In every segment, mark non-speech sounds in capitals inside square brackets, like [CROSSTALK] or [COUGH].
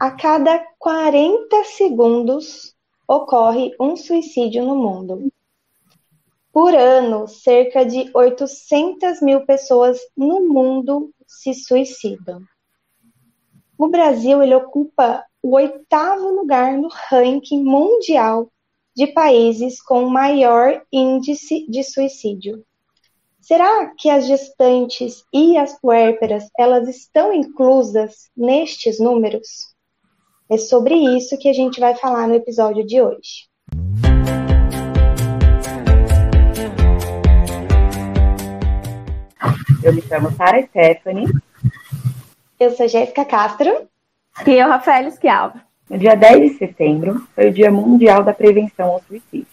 a cada 40 segundos ocorre um suicídio no mundo. Por ano, cerca de 800 mil pessoas no mundo se suicidam. O Brasil ele ocupa o oitavo lugar no ranking mundial de países com maior índice de suicídio. Será que as gestantes e as puérperas elas estão inclusas nestes números? É sobre isso que a gente vai falar no episódio de hoje. Eu me chamo Sara Stephanie. Eu sou Jéssica Castro. E eu, Rafael Schiava. No dia 10 de setembro foi o Dia Mundial da Prevenção ao Suicídio.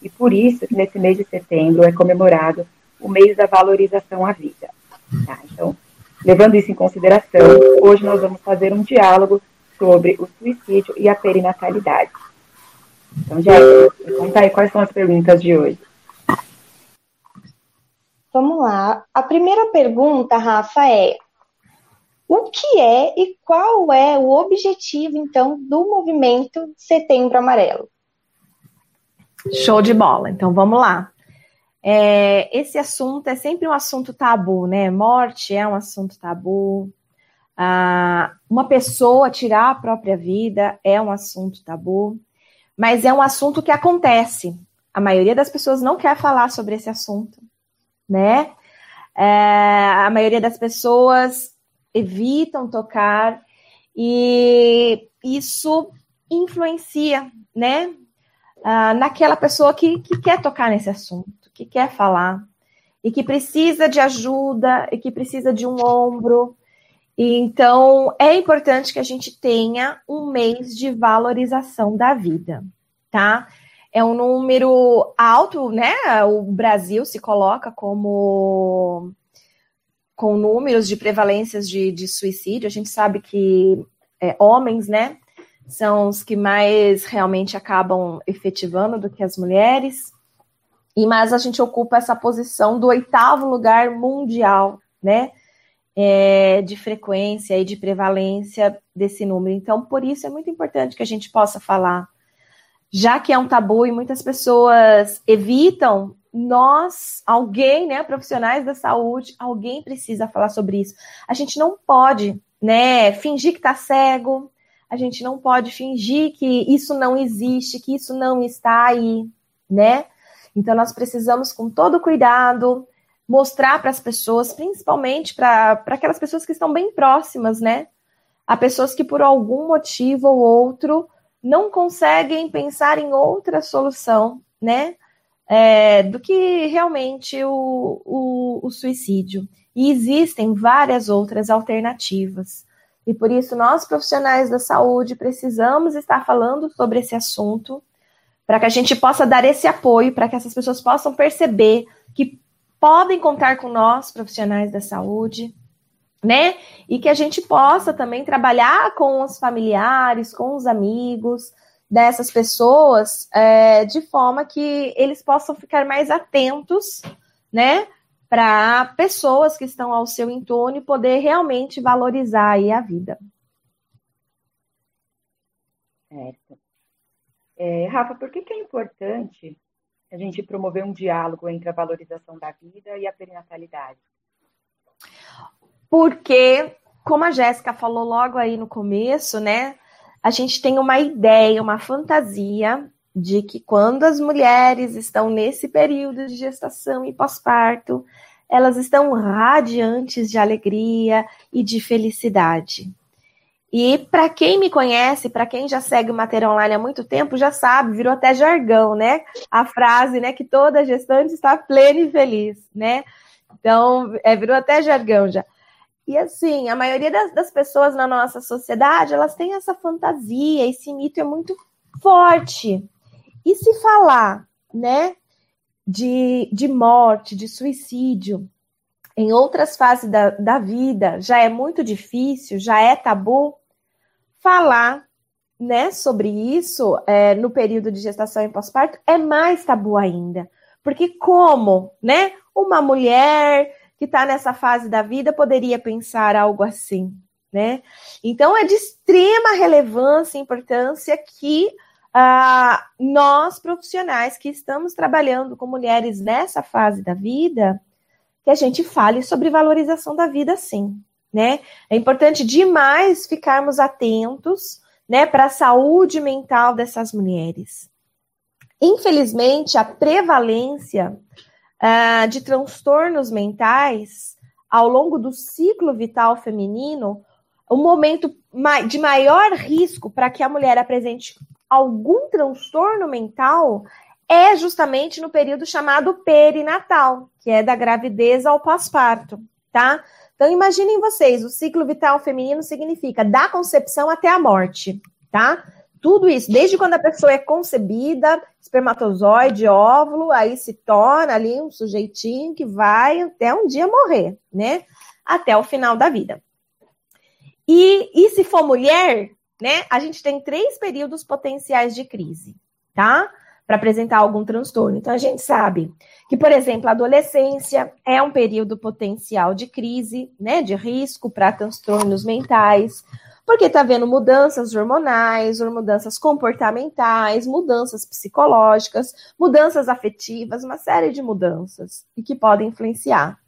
E por isso que nesse mês de setembro é comemorado o mês da valorização à vida. Tá? Então, levando isso em consideração, hoje nós vamos fazer um diálogo sobre o suicídio e a perinatalidade. Então, Jéssica, conta aí quais são as perguntas de hoje. Vamos lá. A primeira pergunta, Rafa, é: o que é e qual é o objetivo, então, do movimento Setembro Amarelo? Show de bola. Então, vamos lá. É, esse assunto é sempre um assunto tabu, né? Morte é um assunto tabu. Ah, uma pessoa tirar a própria vida é um assunto tabu, mas é um assunto que acontece. A maioria das pessoas não quer falar sobre esse assunto, né? É, a maioria das pessoas evitam tocar e isso influencia, né? Ah, naquela pessoa que, que quer tocar nesse assunto que quer falar e que precisa de ajuda e que precisa de um ombro. Então, é importante que a gente tenha um mês de valorização da vida, tá? É um número alto, né? O Brasil se coloca como com números de prevalências de, de suicídio. A gente sabe que é, homens, né, são os que mais realmente acabam efetivando do que as mulheres. E mas a gente ocupa essa posição do oitavo lugar mundial, né? É, de frequência e de prevalência desse número. Então, por isso é muito importante que a gente possa falar. Já que é um tabu e muitas pessoas evitam, nós, alguém, né, profissionais da saúde, alguém precisa falar sobre isso. A gente não pode, né, fingir que está cego, a gente não pode fingir que isso não existe, que isso não está aí, né? Então, nós precisamos, com todo cuidado, mostrar para as pessoas, principalmente para aquelas pessoas que estão bem próximas, né? A pessoas que, por algum motivo ou outro, não conseguem pensar em outra solução, né? É, do que realmente o, o, o suicídio. E existem várias outras alternativas. E por isso, nós profissionais da saúde precisamos estar falando sobre esse assunto para que a gente possa dar esse apoio, para que essas pessoas possam perceber que podem contar com nós, profissionais da saúde, né? E que a gente possa também trabalhar com os familiares, com os amigos dessas pessoas, é, de forma que eles possam ficar mais atentos, né? Para pessoas que estão ao seu entorno e poder realmente valorizar aí a vida. Certo. É, Rafa, por que, que é importante a gente promover um diálogo entre a valorização da vida e a perinatalidade? Porque, como a Jéssica falou logo aí no começo, né? A gente tem uma ideia, uma fantasia de que quando as mulheres estão nesse período de gestação e pós-parto, elas estão radiantes de alegria e de felicidade. E para quem me conhece, para quem já segue o Matéria Online há muito tempo, já sabe, virou até jargão, né? A frase, né, que toda gestante está plena e feliz, né? Então, é, virou até jargão já. E assim, a maioria das, das pessoas na nossa sociedade, elas têm essa fantasia, esse mito é muito forte. E se falar, né, de, de morte, de suicídio, em outras fases da, da vida já é muito difícil, já é tabu, falar né, sobre isso é, no período de gestação e pós-parto é mais tabu ainda. Porque como, né, uma mulher que está nessa fase da vida poderia pensar algo assim, né? Então é de extrema relevância e importância que uh, nós profissionais que estamos trabalhando com mulheres nessa fase da vida, que a gente fale sobre valorização da vida, sim, né? É importante demais ficarmos atentos, né, para a saúde mental dessas mulheres. Infelizmente, a prevalência uh, de transtornos mentais ao longo do ciclo vital feminino o momento de maior risco para que a mulher apresente algum transtorno mental é justamente no período chamado perinatal, que é da gravidez ao pós-parto, tá? Então imaginem vocês, o ciclo vital feminino significa da concepção até a morte, tá? Tudo isso, desde quando a pessoa é concebida, espermatozoide, óvulo, aí se torna ali um sujeitinho que vai até um dia morrer, né? Até o final da vida. E, e se for mulher, né, a gente tem três períodos potenciais de crise, tá? Para apresentar algum transtorno. Então, a gente sabe que, por exemplo, a adolescência é um período potencial de crise, né, de risco para transtornos mentais, porque está vendo mudanças hormonais, mudanças comportamentais, mudanças psicológicas, mudanças afetivas, uma série de mudanças e que podem influenciar.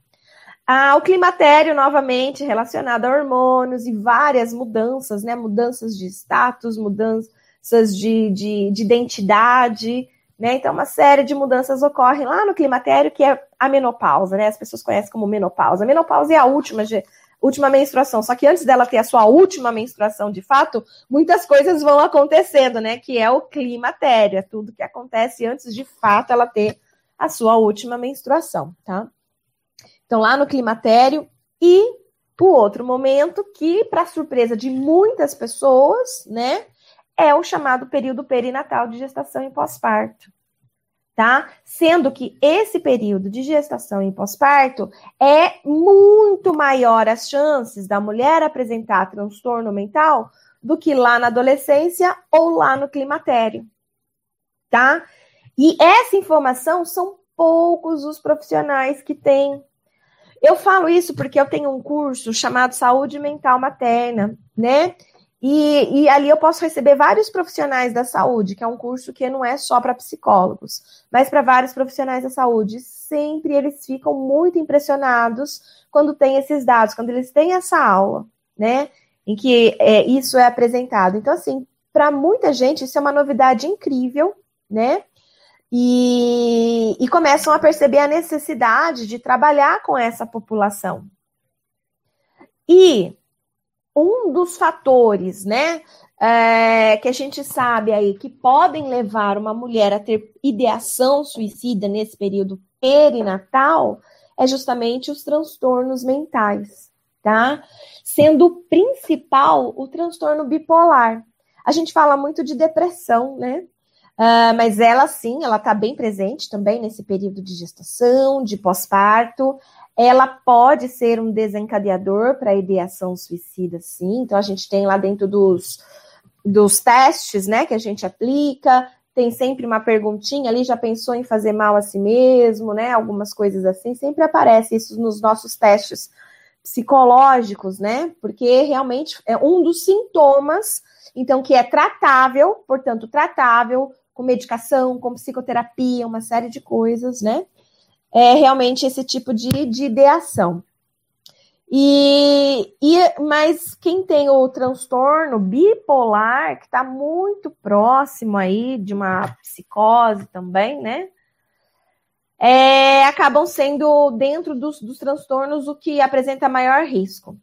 Ah, o climatério, novamente, relacionado a hormônios e várias mudanças, né? Mudanças de status, mudanças de, de, de identidade, né? Então, uma série de mudanças ocorrem lá no climatério, que é a menopausa, né? As pessoas conhecem como menopausa. A menopausa é a última, última menstruação, só que antes dela ter a sua última menstruação de fato, muitas coisas vão acontecendo, né? Que é o climatério, é tudo que acontece antes de fato ela ter a sua última menstruação, tá? Então, lá no climatério. E o outro momento, que, para surpresa de muitas pessoas, né, é o chamado período perinatal de gestação e pós-parto. Tá? Sendo que esse período de gestação e pós-parto é muito maior as chances da mulher apresentar transtorno mental do que lá na adolescência ou lá no climatério. Tá? E essa informação são poucos os profissionais que têm eu falo isso porque eu tenho um curso chamado Saúde Mental Materna, né? E, e, ali eu posso receber vários profissionais da saúde, que é um curso que não é só para psicólogos, mas para vários profissionais da saúde. Sempre eles ficam muito impressionados quando tem esses dados, quando eles têm essa aula, né? Em que é, isso é apresentado. Então, assim, para muita gente isso é uma novidade incrível, né? e, e começam a perceber a necessidade de trabalhar com essa população. E um dos fatores, né, é, que a gente sabe aí que podem levar uma mulher a ter ideação suicida nesse período perinatal é justamente os transtornos mentais, tá? Sendo o principal o transtorno bipolar. A gente fala muito de depressão, né? Uh, mas ela sim, ela está bem presente também nesse período de gestação, de pós-parto. Ela pode ser um desencadeador para ideação suicida, sim. Então a gente tem lá dentro dos, dos testes, né, que a gente aplica, tem sempre uma perguntinha ali, já pensou em fazer mal a si mesmo, né? Algumas coisas assim, sempre aparece isso nos nossos testes psicológicos, né? Porque realmente é um dos sintomas, então, que é tratável, portanto, tratável com medicação, com psicoterapia, uma série de coisas, né? É realmente esse tipo de, de ideação. E, e, mas quem tem o transtorno bipolar, que está muito próximo aí de uma psicose também, né? É, acabam sendo dentro dos, dos transtornos o que apresenta maior risco,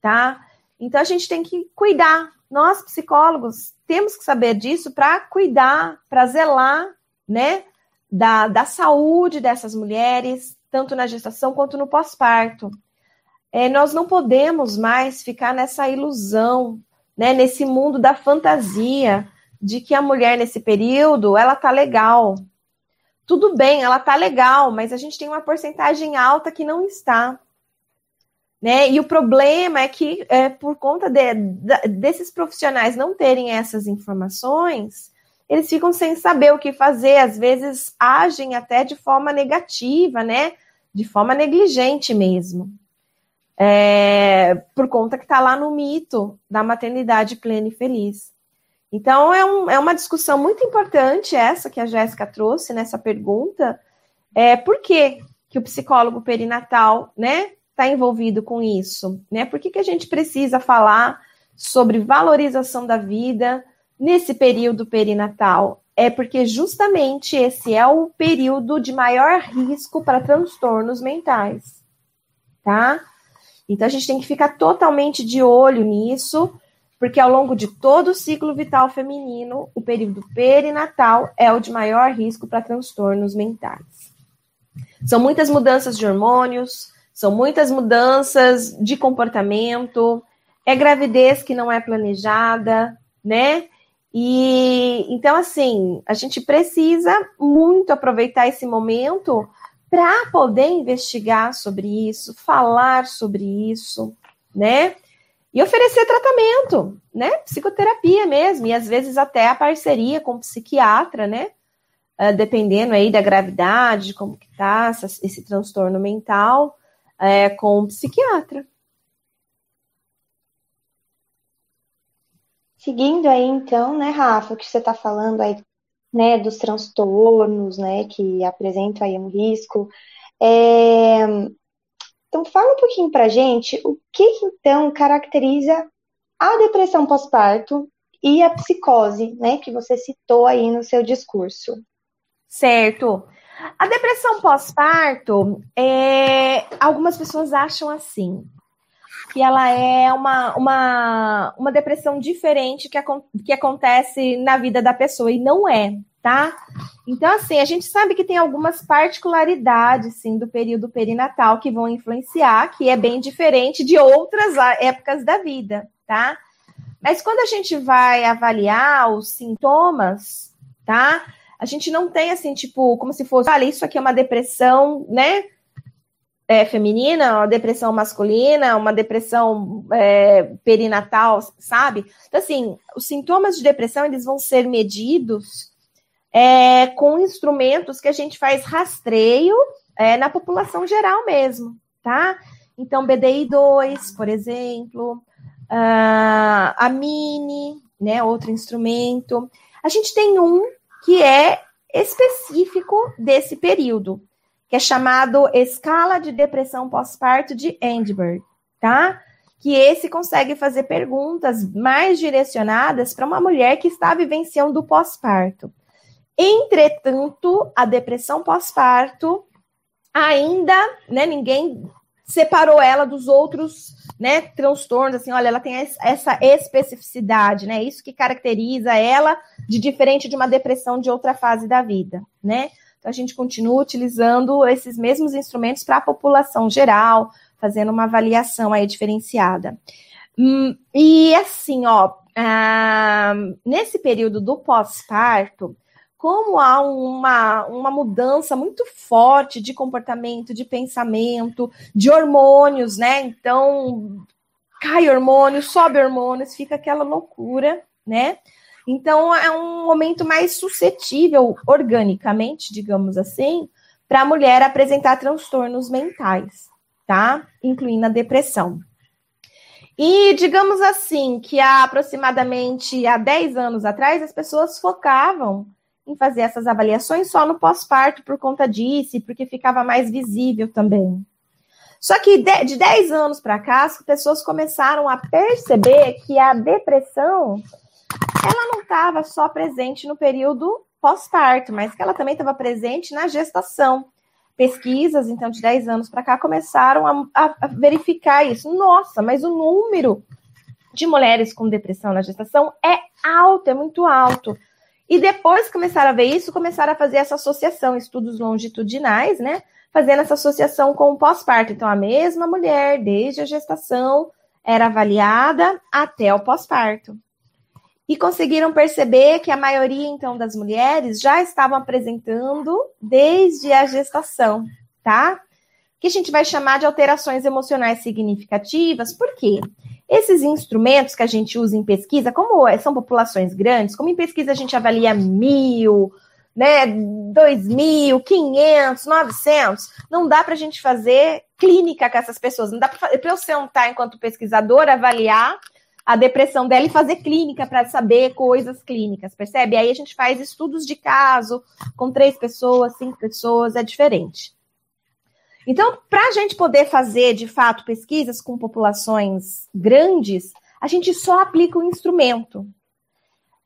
tá? Então a gente tem que cuidar. Nós, psicólogos, temos que saber disso para cuidar, para zelar, né, da, da saúde dessas mulheres, tanto na gestação quanto no pós-parto. É, nós não podemos mais ficar nessa ilusão, né, nesse mundo da fantasia de que a mulher nesse período ela tá legal. Tudo bem, ela tá legal, mas a gente tem uma porcentagem alta que não está. Né? E o problema é que, é, por conta de, de, desses profissionais não terem essas informações, eles ficam sem saber o que fazer, às vezes agem até de forma negativa, né? De forma negligente mesmo. é, por conta que está lá no mito da maternidade plena e feliz. Então, é, um, é uma discussão muito importante essa que a Jéssica trouxe nessa pergunta. É, por que, que o psicólogo perinatal né, está envolvido com isso? Né? Por que, que a gente precisa falar sobre valorização da vida nesse período perinatal? É porque justamente esse é o período de maior risco para transtornos mentais, tá? Então a gente tem que ficar totalmente de olho nisso, porque ao longo de todo o ciclo vital feminino, o período perinatal é o de maior risco para transtornos mentais. São muitas mudanças de hormônios, são muitas mudanças de comportamento, é gravidez que não é planejada, né? E então, assim, a gente precisa muito aproveitar esse momento para poder investigar sobre isso, falar sobre isso, né? E oferecer tratamento, né? Psicoterapia mesmo, e às vezes até a parceria com o psiquiatra, né? Uh, dependendo aí da gravidade, como que tá essa, esse transtorno mental, é, com o psiquiatra. Seguindo aí, então, né, Rafa, o que você está falando aí, né, dos transtornos, né, que apresentam aí um risco. É... Então, fala um pouquinho pra gente o que, então, caracteriza a depressão pós-parto e a psicose, né, que você citou aí no seu discurso. Certo. A depressão pós-parto, é... algumas pessoas acham assim, que ela é uma, uma, uma depressão diferente que, que acontece na vida da pessoa, e não é, tá? Então, assim, a gente sabe que tem algumas particularidades, sim, do período perinatal que vão influenciar, que é bem diferente de outras épocas da vida, tá? Mas quando a gente vai avaliar os sintomas, tá? A gente não tem assim, tipo, como se fosse, olha, isso aqui é uma depressão, né? É, feminina, uma depressão masculina, uma depressão é, perinatal, sabe? Então, assim, os sintomas de depressão, eles vão ser medidos é, com instrumentos que a gente faz rastreio é, na população geral mesmo, tá? Então, BDI2, por exemplo, a MINI, né, outro instrumento. A gente tem um que é específico desse período, que é chamado Escala de Depressão Pós-Parto de Endberg, tá? Que esse consegue fazer perguntas mais direcionadas para uma mulher que está vivenciando o pós-parto. Entretanto, a depressão pós-parto ainda, né, ninguém separou ela dos outros, né, transtornos, assim, olha, ela tem essa especificidade, né, isso que caracteriza ela de diferente de uma depressão de outra fase da vida, né? Então, a gente continua utilizando esses mesmos instrumentos para a população geral, fazendo uma avaliação aí diferenciada. Hum, e assim, ó, ah, nesse período do pós-parto, como há uma, uma mudança muito forte de comportamento, de pensamento, de hormônios, né? Então, cai hormônio, sobe hormônios, fica aquela loucura, né? Então, é um momento mais suscetível, organicamente, digamos assim, para a mulher apresentar transtornos mentais, tá? Incluindo a depressão. E digamos assim, que há aproximadamente há 10 anos atrás, as pessoas focavam em fazer essas avaliações só no pós-parto por conta disso, porque ficava mais visível também. Só que de, de 10 anos para cá, as pessoas começaram a perceber que a depressão ela não estava só presente no período pós-parto, mas que ela também estava presente na gestação. Pesquisas, então, de 10 anos para cá, começaram a, a, verificar isso. Nossa, mas o número de mulheres com depressão na gestação é alto, é muito alto. E depois começaram a ver isso, começaram a fazer essa associação, estudos longitudinais, né? Fazendo essa associação com o pós-parto. Então, a mesma mulher, desde a gestação, era avaliada até o pós-parto e conseguiram perceber que a maioria, então, das mulheres já estavam apresentando desde a gestação, tá? Que a gente vai chamar de alterações emocionais significativas, por quê? Esses instrumentos que a gente usa em pesquisa, como é, são populações grandes, como em pesquisa a gente avalia mil, né, 2.000, 500, 900. Não dá para a gente fazer clínica com essas pessoas. Não dá para eu sentar enquanto pesquisador, avaliar a depressão dela e fazer clínica para saber coisas clínicas, percebe? Aí a gente faz estudos de caso com três pessoas, cinco pessoas, é diferente. Então, para a gente poder fazer, de fato, pesquisas com populações grandes, a gente só aplica o instrumento.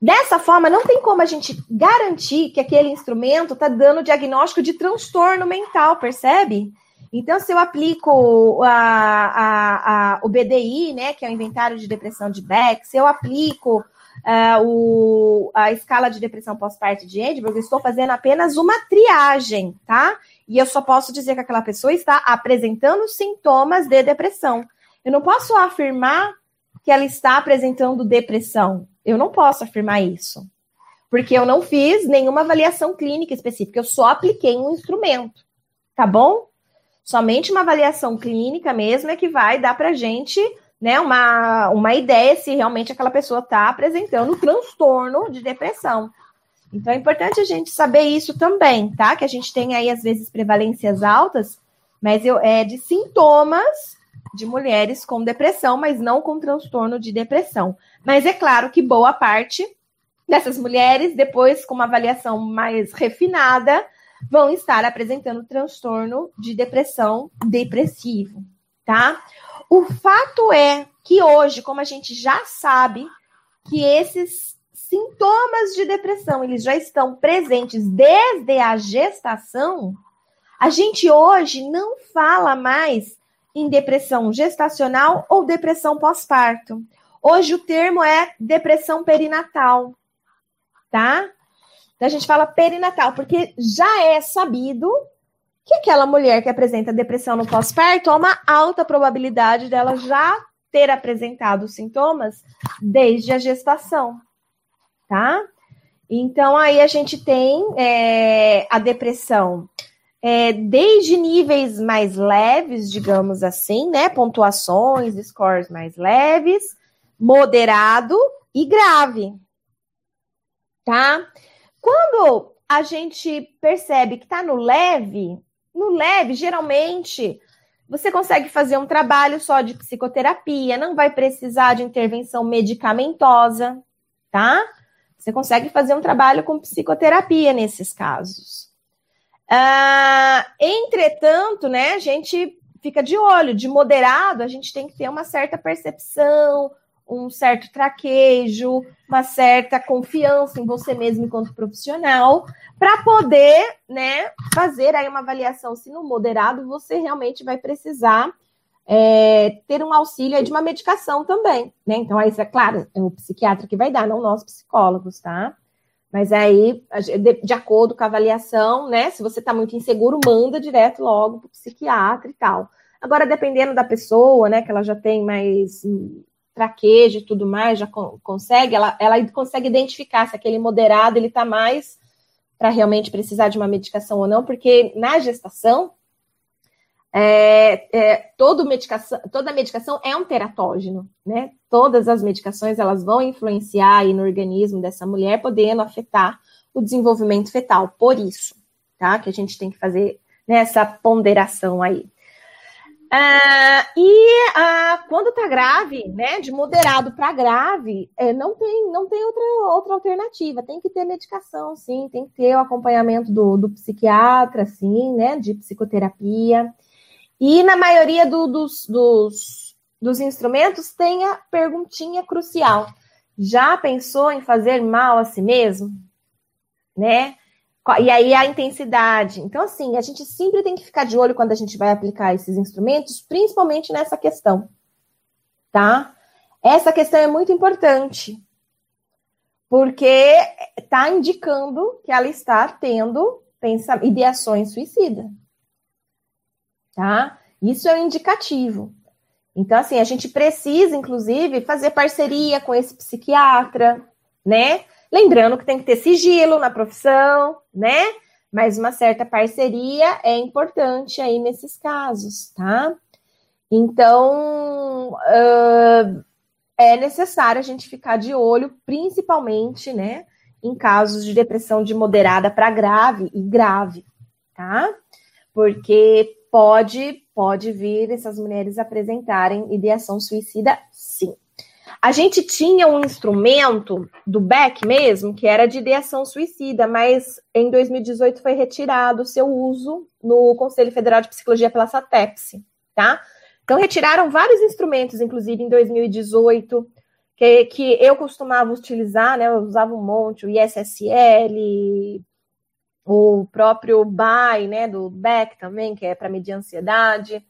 Dessa forma, não tem como a gente garantir que aquele instrumento está dando diagnóstico de transtorno mental, percebe? Então, se eu aplico a, a, a, o BDI, né, que é o inventário de depressão de Beck, se eu aplico uh, o, a escala de depressão pós-parto de Edinburgh, eu estou fazendo apenas uma triagem, tá? E eu só posso dizer que aquela pessoa está apresentando sintomas de depressão. Eu não posso afirmar que ela está apresentando depressão. Eu não posso afirmar isso. Porque eu não fiz nenhuma avaliação clínica específica, eu só apliquei um instrumento. Tá bom? Somente uma avaliação clínica mesmo é que vai dar para gente né, uma, uma ideia se realmente aquela pessoa está apresentando transtorno de depressão. Então é importante a gente saber isso também, tá? Que a gente tem aí, às vezes, prevalências altas, mas eu, é de sintomas de mulheres com depressão, mas não com transtorno de depressão. Mas é claro que boa parte dessas mulheres, depois com uma avaliação mais refinada, vão estar apresentando transtorno de depressão depressivo, tá? O fato é que hoje, como a gente já sabe, que esses sintomas de depressão, eles já estão presentes desde a gestação, a gente hoje não fala mais em depressão gestacional ou depressão pós-parto. Hoje o termo é depressão perinatal, tá? A gente fala perinatal, porque já é sabido que aquela mulher que apresenta depressão no pós-parto há uma alta probabilidade dela já ter apresentado sintomas desde a gestação, tá? Então, aí a gente tem é, a depressão é, desde níveis mais leves, digamos assim, né? Pontuações, scores mais leves, moderado e grave, tá? Quando a gente percebe que está no leve, no leve, geralmente, você consegue fazer um trabalho só de psicoterapia, não vai precisar de intervenção medicamentosa, tá? Você consegue fazer um trabalho com psicoterapia nesses casos. Uh, entretanto, né, a gente fica de olho, de moderado, a gente tem que ter uma certa percepção, um certo traquejo, uma certa confiança em você mesmo enquanto profissional, para poder, né, fazer aí uma avaliação se no moderado você realmente vai precisar é, ter um auxílio de uma medicação também, né? Então, aí, é claro, é o psiquiatra que vai dar, não nós psicólogos, tá? Mas aí, de, acordo com a avaliação, né? Se você está muito inseguro, manda direto logo para o psiquiatra e tal. Agora, dependendo da pessoa, né, que ela já tem mais traquejo e tudo mais, já consegue, ela, ela consegue identificar se aquele moderado ele está mais para realmente precisar de uma medicação ou não, porque na gestação é, é, toda, medicação, toda medicação é um teratógeno, né? Todas as medicações elas vão influenciar aí no organismo dessa mulher, podendo afetar o desenvolvimento fetal. Por isso, tá? Que a gente tem que fazer nessa ponderação aí. Uh, e uh, quando está grave, né, de moderado para grave, é, não tem, não tem outra, outra alternativa. Tem que ter medicação, sim, tem que ter o acompanhamento do, do psiquiatra, sim, né, de psicoterapia. E na maioria do, dos, dos, dos instrumentos tem a perguntinha crucial. Já pensou em fazer mal a si mesmo? Né? E aí a intensidade. Então, assim, a gente sempre tem que ficar de olho quando a gente vai aplicar esses instrumentos, principalmente nessa questão. Tá? Essa questão é muito importante. Porque está indicando que ela está tendo ideações suicidas. Tá? Isso é um indicativo. Então, assim, a gente precisa, inclusive, fazer parceria com esse psiquiatra, né? Lembrando que tem que ter sigilo na profissão, né? Mas uma certa parceria é importante aí nesses casos, tá? Então, uh, é necessário a gente ficar de olho, principalmente, né? em casos de depressão de moderada para grave e grave, tá? Porque pode, pode vir essas mulheres apresentarem ideação suicida, sim. A gente tinha um instrumento do Beck mesmo, que era de ideação suicida, mas em 2018 foi retirado o seu uso no Conselho Federal de Psicologia pela SATEPS, tá? Então retiraram vários instrumentos, inclusive em 2018, que, que eu costumava utilizar, né? Eu usava um monte, o ISSL, o próprio BAI, né, do Beck também, que é para medir ansiedade.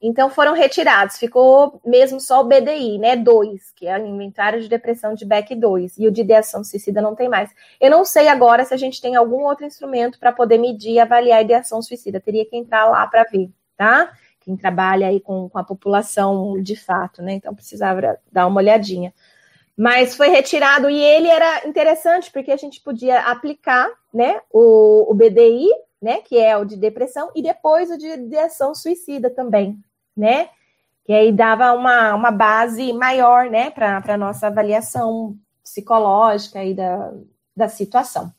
Então foram retirados, ficou mesmo só o BDI, né, 2, que é o inventário de depressão de Beck 2, e o de ideação suicida não tem mais. Eu não sei agora se a gente tem algum outro instrumento para poder medir e avaliar a ideação suicida, teria que entrar lá para ver, tá? Quem trabalha aí com, com a população de fato, né? Então precisava dar uma olhadinha. Mas foi retirado e ele era interessante porque a gente podia aplicar, né, o, o BDI, né, que é o de depressão, e depois o de ideação suicida também, né? Que aí dava uma, uma base maior, né, para a nossa avaliação psicológica aí da, da situação.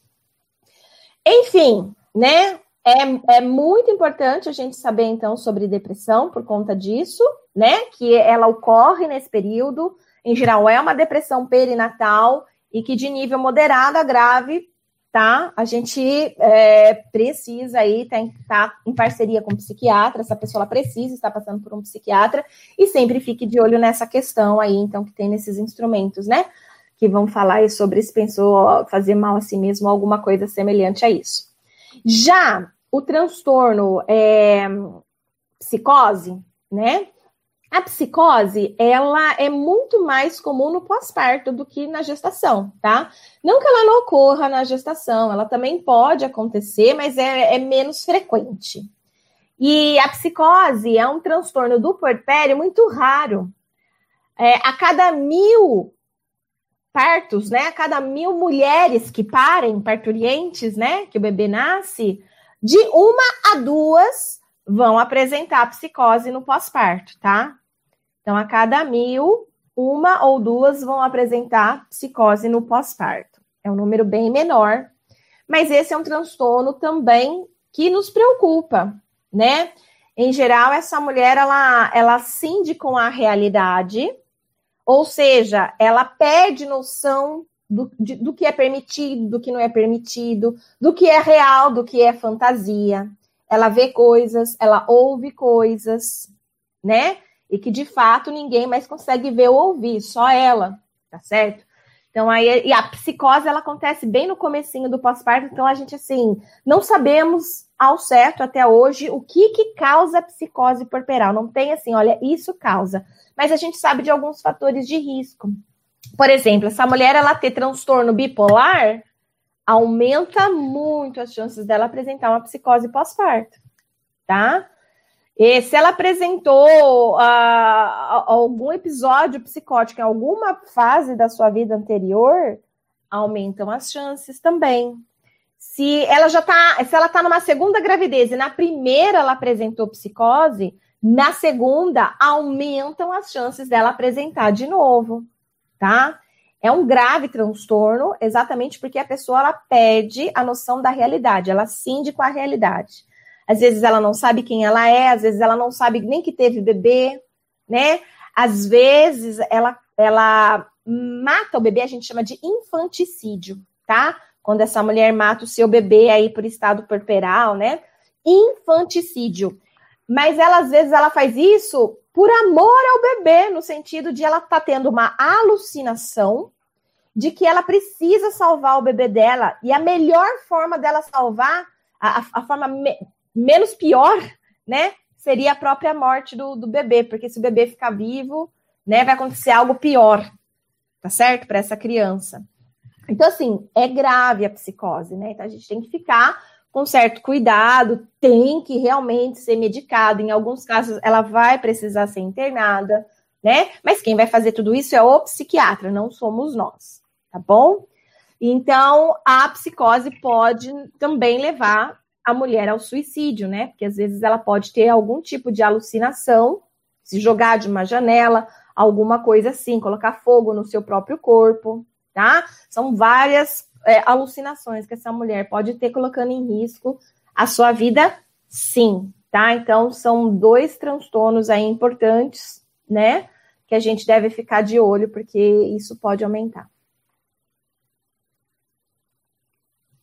Enfim, né? É, é muito importante a gente saber, então, sobre depressão por conta disso, né? Que ela ocorre nesse período em geral, é uma depressão perinatal e que de nível moderado a grave, tá? A gente é, precisa aí estar tá, em parceria com o psiquiatra, essa pessoa precisa estar passando por um psiquiatra e sempre fique de olho nessa questão aí, então, que tem nesses instrumentos, né? Que vão falar sobre se pensou fazer mal a si mesmo, alguma coisa semelhante a isso. Já o transtorno é, psicose, né? A psicose, ela é muito mais comum no pós-parto do que na gestação, tá? Não que ela não ocorra na gestação, ela também pode acontecer, mas é, é menos frequente. E a psicose é um transtorno do puerpério muito raro. É, a cada mil partos, né? A cada mil mulheres que parem, parturientes, né? Que o bebê nasce, de uma a duas vão apresentar psicose no pós-parto, tá? Então, a cada mil, uma ou duas vão apresentar psicose no pós-parto. É um número bem menor, mas esse é um transtorno também que nos preocupa, né? Em geral, essa mulher ela, ela cinde com a realidade, ou seja, ela perde noção do, de, do que é permitido, do que não é permitido, do que é real, do que é fantasia ela vê coisas, ela ouve coisas, né? E que de fato ninguém mais consegue ver ou ouvir, só ela, tá certo? Então aí e a psicose ela acontece bem no comecinho do pós-parto, então a gente assim, não sabemos ao certo até hoje o que que causa psicose puerperal. Não tem assim, olha, isso causa. Mas a gente sabe de alguns fatores de risco. Por exemplo, essa mulher ela ter transtorno bipolar, aumenta muito as chances dela apresentar uma psicose pós-parto, tá? E se ela apresentou uh, algum episódio psicótico em alguma fase da sua vida anterior, aumentam as chances também. Se ela já tá, se ela tá numa segunda gravidez e na primeira ela apresentou psicose, na segunda aumentam as chances dela apresentar de novo, tá? É um grave transtorno, exatamente porque a pessoa ela perde a noção da realidade, ela cinde com a realidade. Às vezes ela não sabe quem ela é, às vezes ela não sabe nem que teve bebê, né? Às vezes ela, ela mata o bebê, a gente chama de infanticídio, tá? Quando essa mulher mata o seu bebê aí por estado puerperal, né? Infanticídio. Mas ela, às vezes, ela faz isso por amor ao bebê, no sentido de ela tá tendo uma alucinação de que ela precisa salvar o bebê dela. E a melhor forma dela salvar, a, a forma me, menos pior, né? Seria a própria morte do, do bebê, porque se o bebê ficar vivo, né, vai acontecer algo pior, tá certo? Para essa criança. Então, assim, é grave a psicose, né? Então a gente tem que ficar com certo cuidado, tem que realmente ser medicado. Em alguns casos, ela vai precisar ser internada, né? Mas quem vai fazer tudo isso é o psiquiatra, não somos nós, tá bom? Então, a psicose pode também levar a mulher ao suicídio, né? Porque às vezes ela pode ter algum tipo de alucinação, se jogar de uma janela, alguma coisa assim, colocar fogo no seu próprio corpo, tá? São várias é, alucinações que essa mulher pode ter colocando em risco a sua vida, sim, tá? Então, são dois transtornos aí importantes, né? Que a gente deve ficar de olho, porque isso pode aumentar.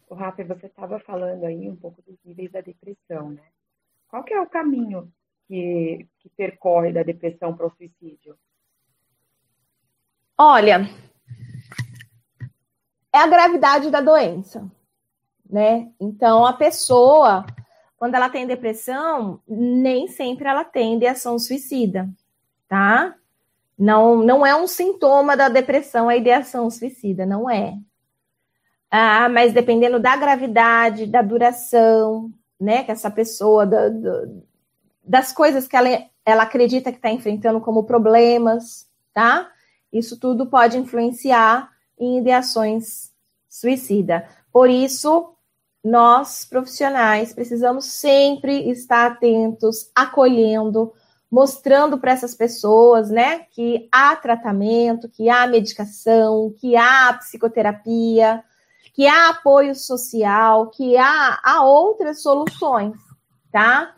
O Rafa, você estava falando aí um pouco dos níveis da depressão, né? Qual que é o caminho que, que percorre da depressão para o suicídio? Olha, é a gravidade da doença, né? Então, a pessoa, quando ela tem depressão, nem sempre ela tem ideação suicida, tá? Não, não é um sintoma da depressão a ideação suicida, não é. Ah, mas dependendo da gravidade, da duração, né, que essa pessoa, do, do, das coisas que ela, ela acredita que está enfrentando como problemas, tá? Isso tudo pode influenciar em ideações suicida. Por isso, nós profissionais precisamos sempre estar atentos, acolhendo, mostrando para essas pessoas, né, que há tratamento, que há medicação, que há psicoterapia, que há apoio social, que há, há outras soluções, tá?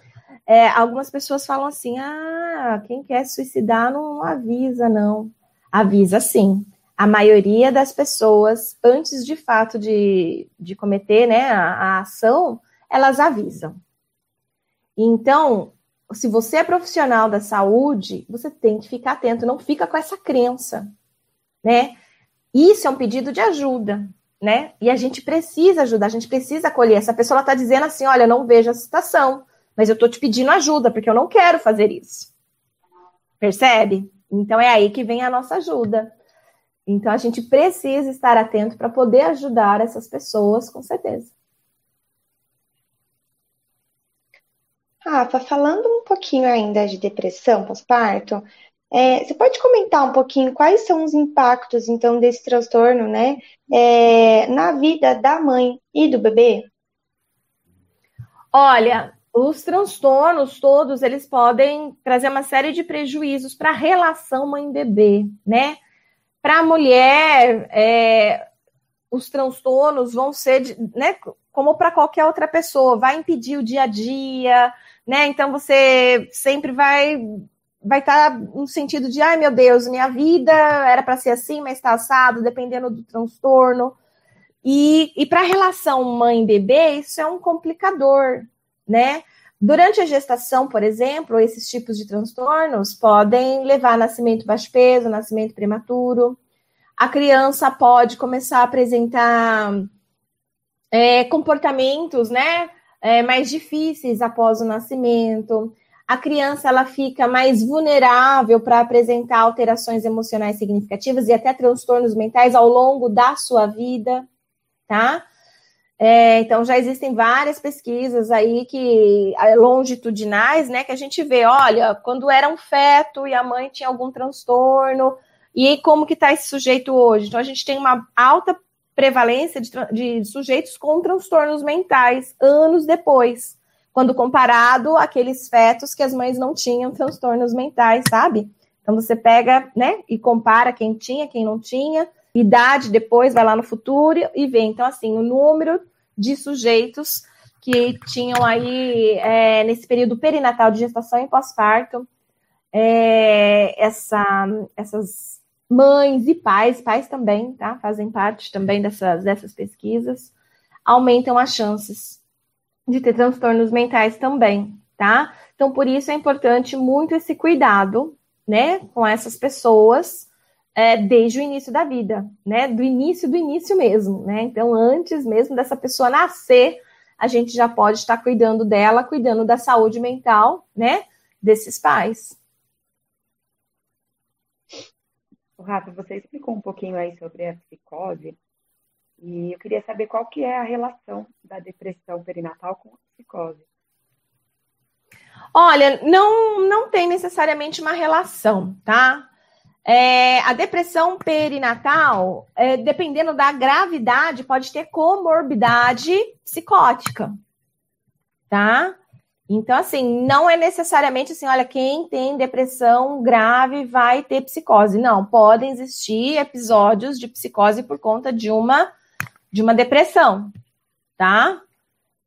É, algumas pessoas falam assim: ah, quem quer suicidar não avisa, não. Avisa sim. A maioria das pessoas, antes de fato de, de cometer né, a, a ação, elas avisam. Então, se você é profissional da saúde, você tem que ficar atento, não fica com essa crença, né? Isso é um pedido de ajuda né? E a gente precisa ajudar, a gente precisa acolher. Essa pessoa está dizendo assim: olha, não vejo a situação, mas eu estou te pedindo ajuda, porque eu não quero fazer isso. Percebe? Então é aí que vem a nossa ajuda. Então a gente precisa estar atento para poder ajudar essas pessoas, com certeza. Rafa, falando um pouquinho ainda de depressão pós-parto, é, você pode comentar um pouquinho quais são os impactos, então, desse transtorno, né, é, na vida da mãe e do bebê? Olha, os transtornos todos, eles podem trazer uma série de prejuízos para a relação mãe-bebê, né? Para a mulher, é, os transtornos vão ser, de, né, como para qualquer outra pessoa, vai impedir o dia a dia, né? Então você sempre vai vai estar tá no sentido de, ai meu Deus, minha vida era para ser assim, mas está assado, dependendo do transtorno. E, e para a relação mãe-bebê, isso é um complicador, né? Durante a gestação, por exemplo, esses tipos de transtornos podem levar a nascimento baixo peso, nascimento prematuro. A criança pode começar a apresentar é, comportamentos, né, é, mais difíceis após o nascimento a criança ela fica mais vulnerável para apresentar alterações emocionais significativas e até transtornos mentais ao longo da sua vida, tá? É, então já existem várias pesquisas aí que longitudinais, né, que a gente vê, olha, quando era um feto e a mãe tinha algum transtorno, e como que está esse sujeito hoje? Então a gente tem uma alta prevalência de, de sujeitos com transtornos mentais anos depois quando comparado àqueles fetos que as mães não tinham transtornos mentais, sabe? Então você pega, né, e compara quem tinha, quem não tinha, idade depois, vai lá no futuro e vê. Então, assim, o número de sujeitos que tinham aí, é, nesse período perinatal de gestação e pós-parto, é, essa, essas mães e pais, pais também, tá? Fazem parte também dessas, dessas pesquisas, aumentam as chances de ter transtornos mentais também, tá? Então, por isso é importante muito esse cuidado, né, com essas pessoas é, desde o início da vida, né? Do início do início mesmo, né? Então, antes mesmo dessa pessoa nascer, a gente já pode estar cuidando dela, cuidando da saúde mental, né? Desses pais. Rafa, você explicou um pouquinho aí sobre a psicose, e eu queria saber qual que é a relação da depressão perinatal com a psicose. Olha, não, não tem necessariamente uma relação, tá? É, a depressão perinatal, é, dependendo da gravidade, pode ter comorbidade psicótica, tá? Então, assim, não é necessariamente assim, olha, quem tem depressão grave vai ter psicose. Não, podem existir episódios de psicose por conta de uma de uma depressão, tá?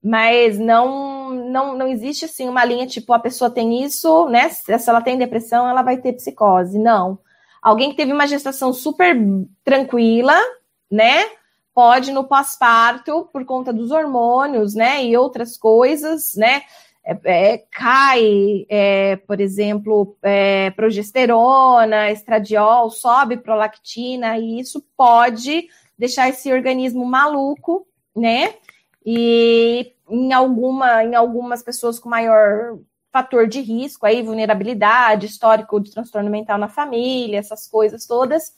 Mas não, não, não existe assim uma linha tipo a pessoa tem isso, né? Se ela tem depressão, ela vai ter psicose. Não. Alguém que teve uma gestação super tranquila, né? Pode no pós-parto, por conta dos hormônios, né? E outras coisas, né? É, é, cai, é, por exemplo, é, progesterona, estradiol, sobe prolactina, e isso pode deixar esse organismo maluco, né? E em, alguma, em algumas pessoas com maior fator de risco, aí, vulnerabilidade, histórico de transtorno mental na família, essas coisas todas,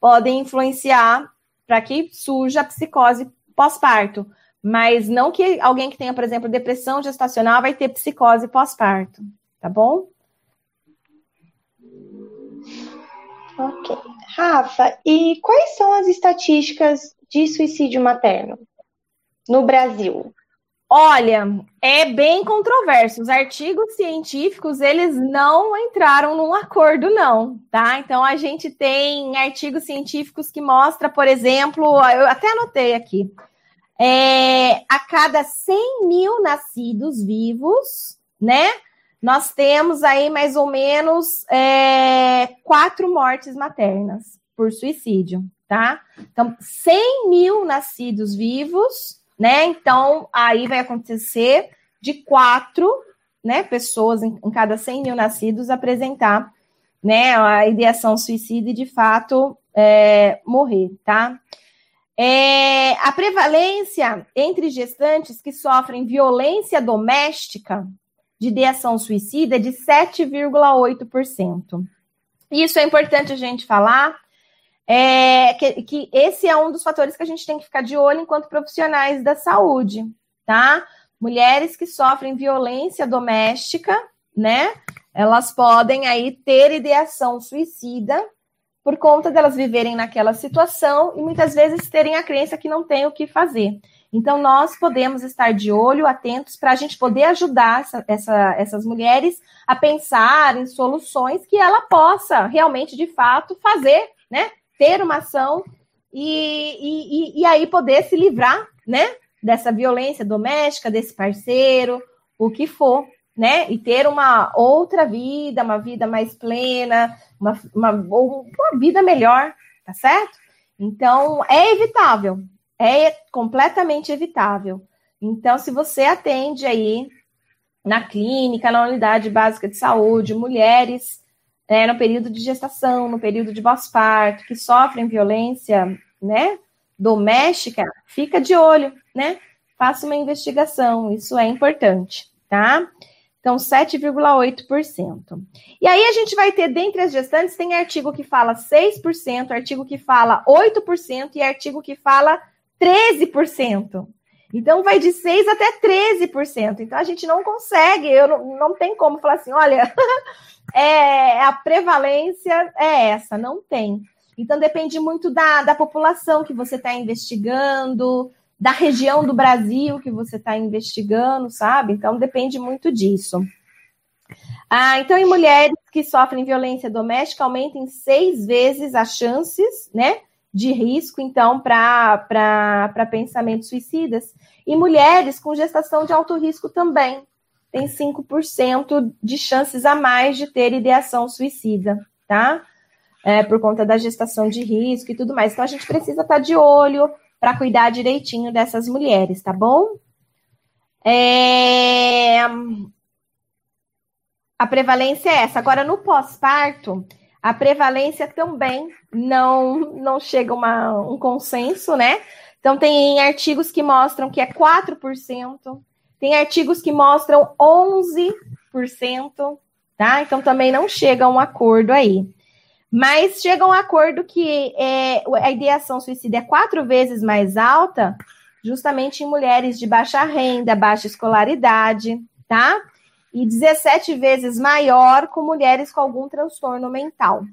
podem influenciar para que surja a psicose pós-parto. Mas não que alguém que tenha, por exemplo, depressão gestacional vai ter psicose pós-parto, tá bom? Ok. Rafa, e quais são as estatísticas de suicídio materno no Brasil? Olha, é bem controverso. Os artigos científicos, eles não entraram num acordo, não, tá? Então, a gente tem artigos científicos que mostra, por exemplo, eu até anotei aqui, é, a cada 100 mil nascidos vivos, né? Nós temos aí mais ou menos é, quatro mortes maternas por suicídio, tá? Então, 100 mil nascidos vivos, né? Então, aí vai acontecer de quatro né, pessoas em, em cada 100 mil nascidos apresentar né, a ideação suicida e, de fato, é, morrer, tá? É, a prevalência entre gestantes que sofrem violência doméstica de ideação suicida é de 7,8%. Isso é importante a gente falar, é, que, que, esse é um dos fatores que a gente tem que ficar de olho enquanto profissionais da saúde, tá? Mulheres que sofrem violência doméstica, né? Elas podem aí ter ideação suicida por conta delas viverem naquela situação e muitas vezes terem a crença que não tem o que fazer. Então, nós podemos estar de olho, atentos, para a gente poder ajudar essa, essa, essas mulheres a pensar em soluções que ela possa realmente, de fato, fazer, né? Ter uma ação e, e, e aí poder se livrar, né? Dessa violência doméstica, desse parceiro, o que for, né? E ter uma outra vida, uma vida mais plena, uma, uma, uma vida melhor, tá certo? Então, é evitável, é completamente evitável. Então, se você atende aí na clínica, na unidade básica de saúde, mulheres né, no período de gestação, no período de pós-parto, que sofrem violência, né, doméstica, fica de olho, né? Faça uma investigação, isso é importante, tá? Então, 7,8%. E aí a gente vai ter, dentre as gestantes, tem artigo que fala 6%, artigo que fala 8% e artigo que fala 13%. Então, vai de 6% até 13%. Então, a gente não consegue, eu não, não tem como falar assim, olha, [LAUGHS] é, a prevalência é essa, não tem. Então, depende muito da, da população que você está investigando, da região do Brasil que você está investigando, sabe? Então, depende muito disso. Ah, então, em mulheres que sofrem violência doméstica, aumentem seis vezes as chances, né, de risco, então, para pensamentos suicidas. E mulheres com gestação de alto risco também, tem 5% de chances a mais de ter ideação suicida, tá? É, por conta da gestação de risco e tudo mais. Então, a gente precisa estar tá de olho para cuidar direitinho dessas mulheres, tá bom? É... A prevalência é essa. Agora, no pós-parto, a prevalência também não, não chega a um consenso, né? Então, tem artigos que mostram que é 4%, tem artigos que mostram 11%, tá? Então também não chega a um acordo aí. Mas chega a um acordo que é, a ideação suicida é quatro vezes mais alta, justamente em mulheres de baixa renda, baixa escolaridade, tá? E 17 vezes maior com mulheres com algum transtorno mental.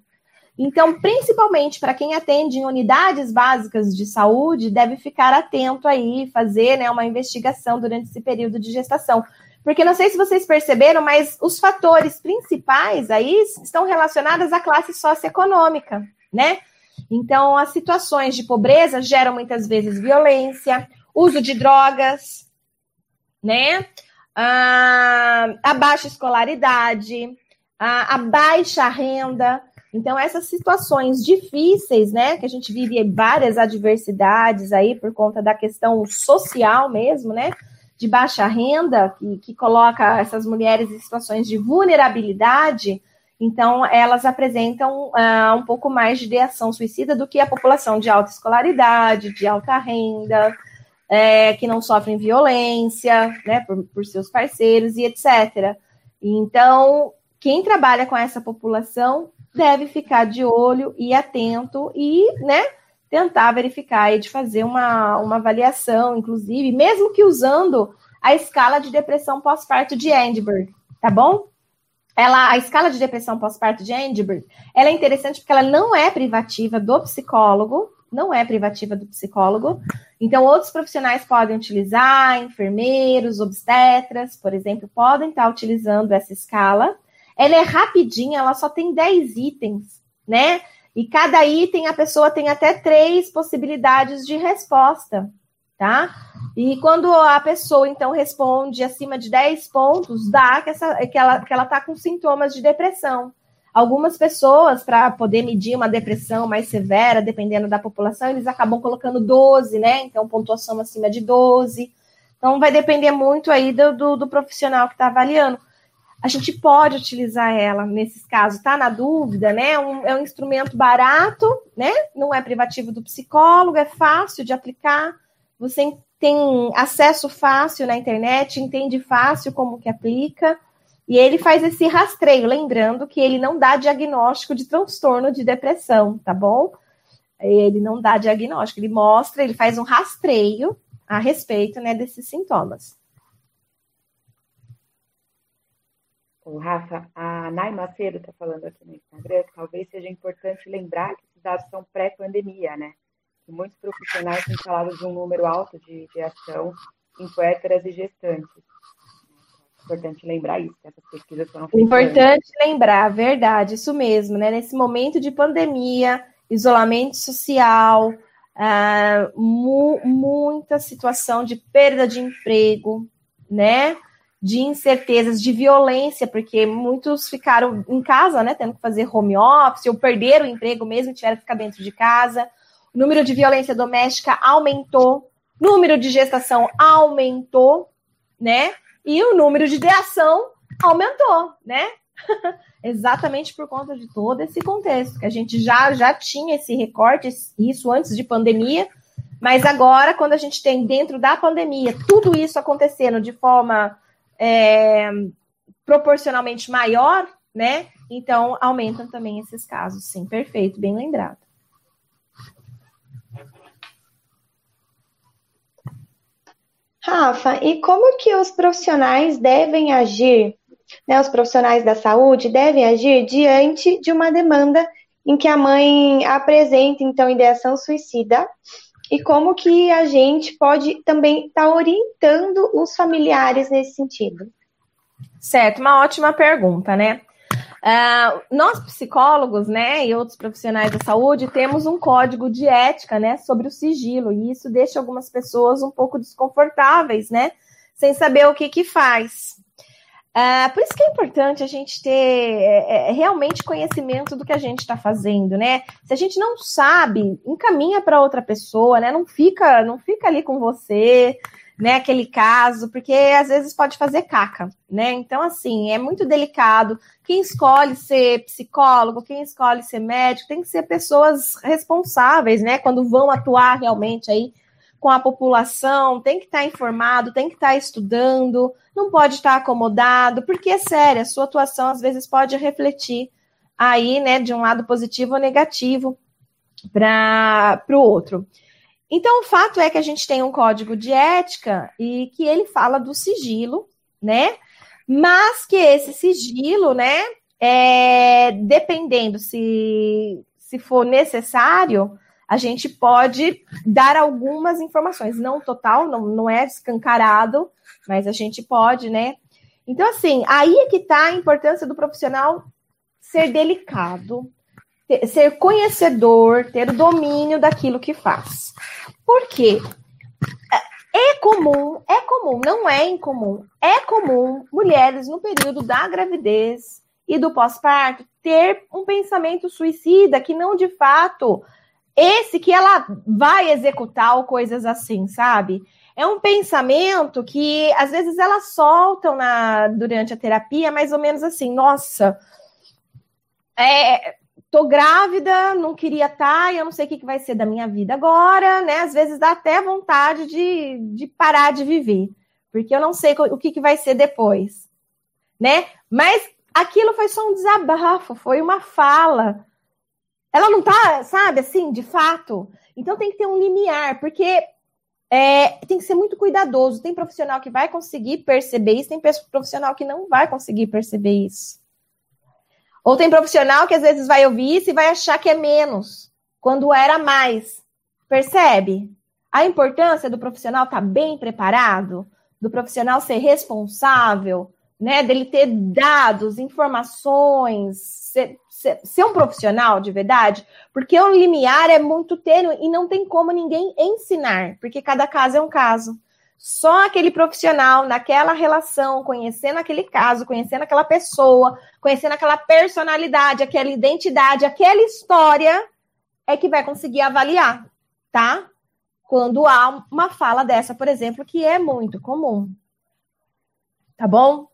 Então, principalmente para quem atende em unidades básicas de saúde, deve ficar atento aí, fazer né, uma investigação durante esse período de gestação. Porque não sei se vocês perceberam, mas os fatores principais aí estão relacionados à classe socioeconômica, né? Então, as situações de pobreza geram muitas vezes violência, uso de drogas, né? Ah, a baixa escolaridade, a, a baixa renda. Então, essas situações difíceis, né, que a gente vive várias adversidades aí por conta da questão social mesmo, né, de baixa renda, que, que coloca essas mulheres em situações de vulnerabilidade, então elas apresentam uh, um pouco mais de ideação suicida do que a população de alta escolaridade, de alta renda, é, que não sofrem violência, né, por, por seus parceiros e etc. Então, quem trabalha com essa população deve ficar de olho e atento e, né, tentar verificar e de fazer uma, uma avaliação, inclusive, mesmo que usando a escala de depressão pós-parto de Edinburgh, tá bom? Ela, a escala de depressão pós-parto de Edinburgh, ela é interessante porque ela não é privativa do psicólogo, não é privativa do psicólogo. Então, outros profissionais podem utilizar, enfermeiros, obstetras, por exemplo, podem estar utilizando essa escala. Ela é rapidinha, ela só tem 10 itens, né? E cada item a pessoa tem até três possibilidades de resposta, tá? E quando a pessoa, então, responde acima de 10 pontos, dá que, essa, que ela está que ela tá com sintomas de depressão. Algumas pessoas, para poder medir uma depressão mais severa, dependendo da população, eles acabam colocando 12, né? Então, pontuação acima de 12. Então, vai depender muito aí do, do, do profissional que está avaliando a gente pode utilizar ela nesses casos, tá na dúvida, né? Um, é um instrumento barato, né? Não é privativo do psicólogo, é fácil de aplicar. Você tem acesso fácil na internet, entende fácil como que aplica. E ele faz esse rastreio, lembrando que ele não dá diagnóstico de transtorno de depressão, tá bom? Ele não dá diagnóstico, ele mostra, ele faz um rastreio a respeito né, desses sintomas. O Rafa, a Nay Macedo está falando aqui no Instagram que talvez seja importante lembrar que esses dados são pré-pandemia, né? Que muitos profissionais têm falado de um número alto de, de ação em puérperas e gestantes. É importante lembrar isso, que essas pesquisas foram feitas. Importante lembrar, verdade, isso mesmo, né? Nesse momento de pandemia, isolamento social, uh, mu muita situação de perda de emprego, né? de incertezas, de violência, porque muitos ficaram em casa, né, tendo que fazer home office, ou perderam o emprego mesmo tiveram que ficar dentro de casa. O número de violência doméstica aumentou, número de gestação aumentou, né? E o número de ideação aumentou, né? [LAUGHS] Exatamente por conta de todo esse contexto, que a gente já, já tinha esse recorte, isso antes de pandemia, mas agora, quando a gente tem dentro da pandemia tudo isso acontecendo de forma é, proporcionalmente maior, né? Então aumentam também esses casos. Sim, perfeito, bem lembrado. Rafa, e como que os profissionais devem agir, né, os profissionais da saúde devem agir diante de uma demanda em que a mãe apresenta, então, ideação suicida e como que a gente pode também estar tá orientando os familiares nesse sentido? Certo, uma ótima pergunta, né? Uh, nós psicólogos, né, e outros profissionais da saúde temos um código de ética, né, sobre o sigilo e isso deixa algumas pessoas um pouco desconfortáveis, né, sem saber o que que faz. Uh, por isso que é importante a gente ter é, é, realmente conhecimento do que a gente está fazendo, né? Se a gente não sabe, encaminha para outra pessoa, né? Não fica, não fica ali com você, né? Aquele caso, porque às vezes pode fazer caca, né? Então, assim, é muito delicado. Quem escolhe ser psicólogo, quem escolhe ser médico, tem que ser pessoas responsáveis, né? Quando vão atuar realmente aí com a população, tem que estar informado, tem que estar estudando, não pode estar acomodado, porque é sério, a sua atuação às vezes pode refletir aí, né, de um lado positivo ou negativo para o outro. Então, o fato é que a gente tem um código de ética e que ele fala do sigilo, né? Mas que esse sigilo, né, é, dependendo se, se for necessário, a gente pode dar algumas informações, não total, não, não é escancarado, mas a gente pode, né? Então, assim, aí é que está a importância do profissional ser delicado, ser conhecedor, ter o domínio daquilo que faz. Por quê? É comum, é comum, não é incomum, é comum mulheres no período da gravidez e do pós-parto ter um pensamento suicida que não de fato esse que ela vai executar ou coisas assim, sabe? É um pensamento que às vezes elas soltam na, durante a terapia, mais ou menos assim, nossa, é, tô grávida, não queria estar, tá, eu não sei o que, que vai ser da minha vida agora, né? Às vezes dá até vontade de, de parar de viver, porque eu não sei o que, que vai ser depois, né? Mas aquilo foi só um desabafo, foi uma fala. Ela não tá, sabe, assim, de fato. Então tem que ter um limiar, porque é, tem que ser muito cuidadoso. Tem profissional que vai conseguir perceber isso, tem profissional que não vai conseguir perceber isso. Ou tem profissional que às vezes vai ouvir isso e vai achar que é menos, quando era mais. Percebe? A importância do profissional estar tá bem preparado, do profissional ser responsável, né? Dele ter dados, informações, ser, ser, ser um profissional de verdade, porque o limiar é muito tênue e não tem como ninguém ensinar, porque cada caso é um caso. Só aquele profissional naquela relação, conhecendo aquele caso, conhecendo aquela pessoa, conhecendo aquela personalidade, aquela identidade, aquela história, é que vai conseguir avaliar, tá? Quando há uma fala dessa, por exemplo, que é muito comum. Tá bom?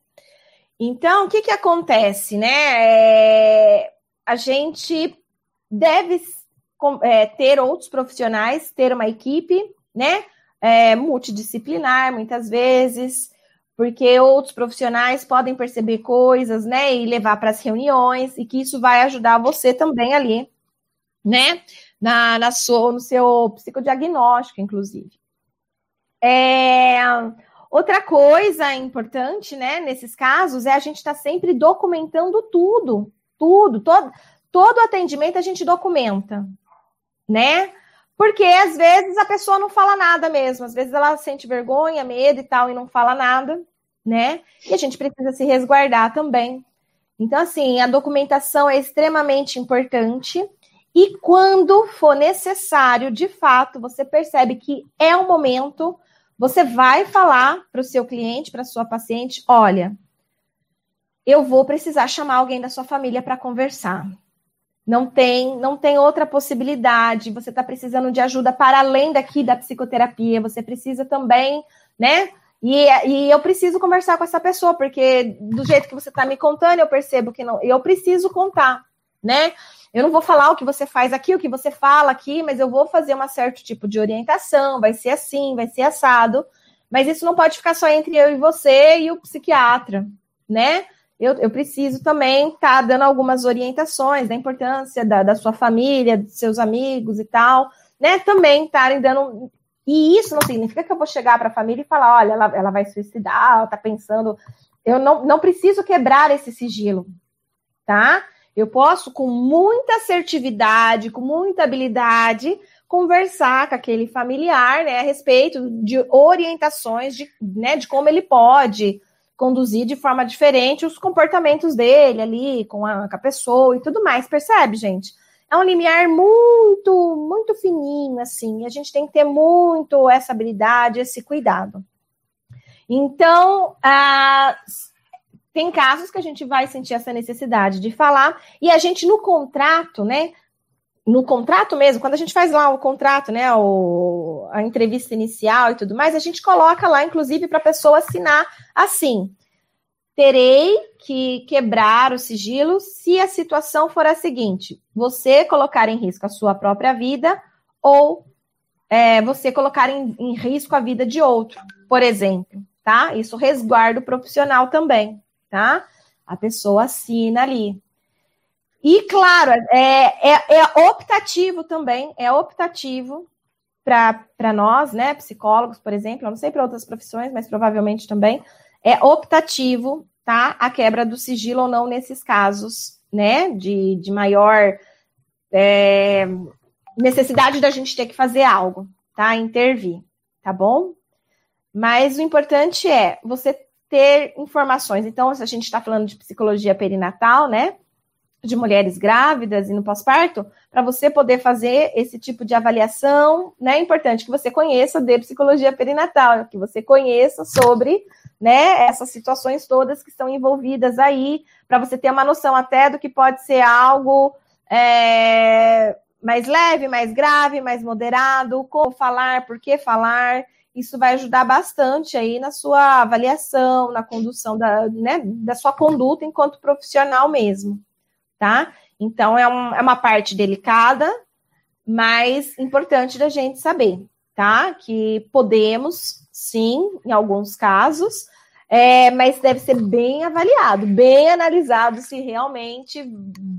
Então, o que, que acontece, né? É, a gente deve é, ter outros profissionais, ter uma equipe, né? É, multidisciplinar, muitas vezes, porque outros profissionais podem perceber coisas, né, e levar para as reuniões, e que isso vai ajudar você também ali, né, na, na sua, no seu psicodiagnóstico, inclusive. É, outra coisa importante, né, nesses casos, é a gente estar tá sempre documentando tudo, tudo, todo, todo atendimento a gente documenta, né? Porque às vezes a pessoa não fala nada mesmo, às vezes ela sente vergonha, medo e tal, e não fala nada, né? E a gente precisa se resguardar também. Então, assim, a documentação é extremamente importante. E quando for necessário, de fato, você percebe que é o momento, você vai falar para o seu cliente, para sua paciente: olha, eu vou precisar chamar alguém da sua família para conversar não tem, não tem outra possibilidade. Você está precisando de ajuda para além daqui da psicoterapia. Você precisa também, né? E, e eu preciso conversar com essa pessoa, porque do jeito que você está me contando, eu percebo que não. Eu preciso contar, né? Eu não vou falar o que você faz aqui, o que você fala aqui, mas eu vou fazer um certo tipo de orientação. Vai ser assim, vai ser assado. Mas isso não pode ficar só entre eu e você e o psiquiatra, né? Eu, eu preciso também estar tá dando algumas orientações da importância da, da sua família, dos seus amigos e tal, né? Também estarem dando. E isso não significa que eu vou chegar para a família e falar: olha, ela, ela vai suicidar, ela está pensando. Eu não, não preciso quebrar esse sigilo, tá? Eu posso, com muita assertividade, com muita habilidade, conversar com aquele familiar, né, a respeito de orientações de, né, de como ele pode conduzir de forma diferente os comportamentos dele ali, com a, com a pessoa e tudo mais, percebe, gente? É um limiar muito, muito fininho, assim, a gente tem que ter muito essa habilidade, esse cuidado. Então, ah, tem casos que a gente vai sentir essa necessidade de falar, e a gente no contrato, né, no contrato mesmo, quando a gente faz lá o contrato, né, o, a entrevista inicial e tudo mais, a gente coloca lá, inclusive, para a pessoa assinar assim: terei que quebrar o sigilo se a situação for a seguinte: você colocar em risco a sua própria vida ou é, você colocar em, em risco a vida de outro, por exemplo, tá? Isso resguardo profissional também, tá? A pessoa assina ali. E, claro, é, é, é optativo também, é optativo para nós, né, psicólogos, por exemplo, eu não sei para outras profissões, mas provavelmente também, é optativo, tá, a quebra do sigilo ou não nesses casos, né, de, de maior é, necessidade da gente ter que fazer algo, tá, intervir, tá bom? Mas o importante é você ter informações. Então, se a gente está falando de psicologia perinatal, né, de mulheres grávidas e no pós-parto, para você poder fazer esse tipo de avaliação, né? É importante que você conheça de psicologia perinatal, que você conheça sobre, né, essas situações todas que estão envolvidas aí, para você ter uma noção até do que pode ser algo é, mais leve, mais grave, mais moderado, como falar, por que falar. Isso vai ajudar bastante aí na sua avaliação, na condução da, né, da sua conduta enquanto profissional mesmo tá? Então, é, um, é uma parte delicada, mas importante da gente saber, tá? Que podemos, sim, em alguns casos, é, mas deve ser bem avaliado, bem analisado se realmente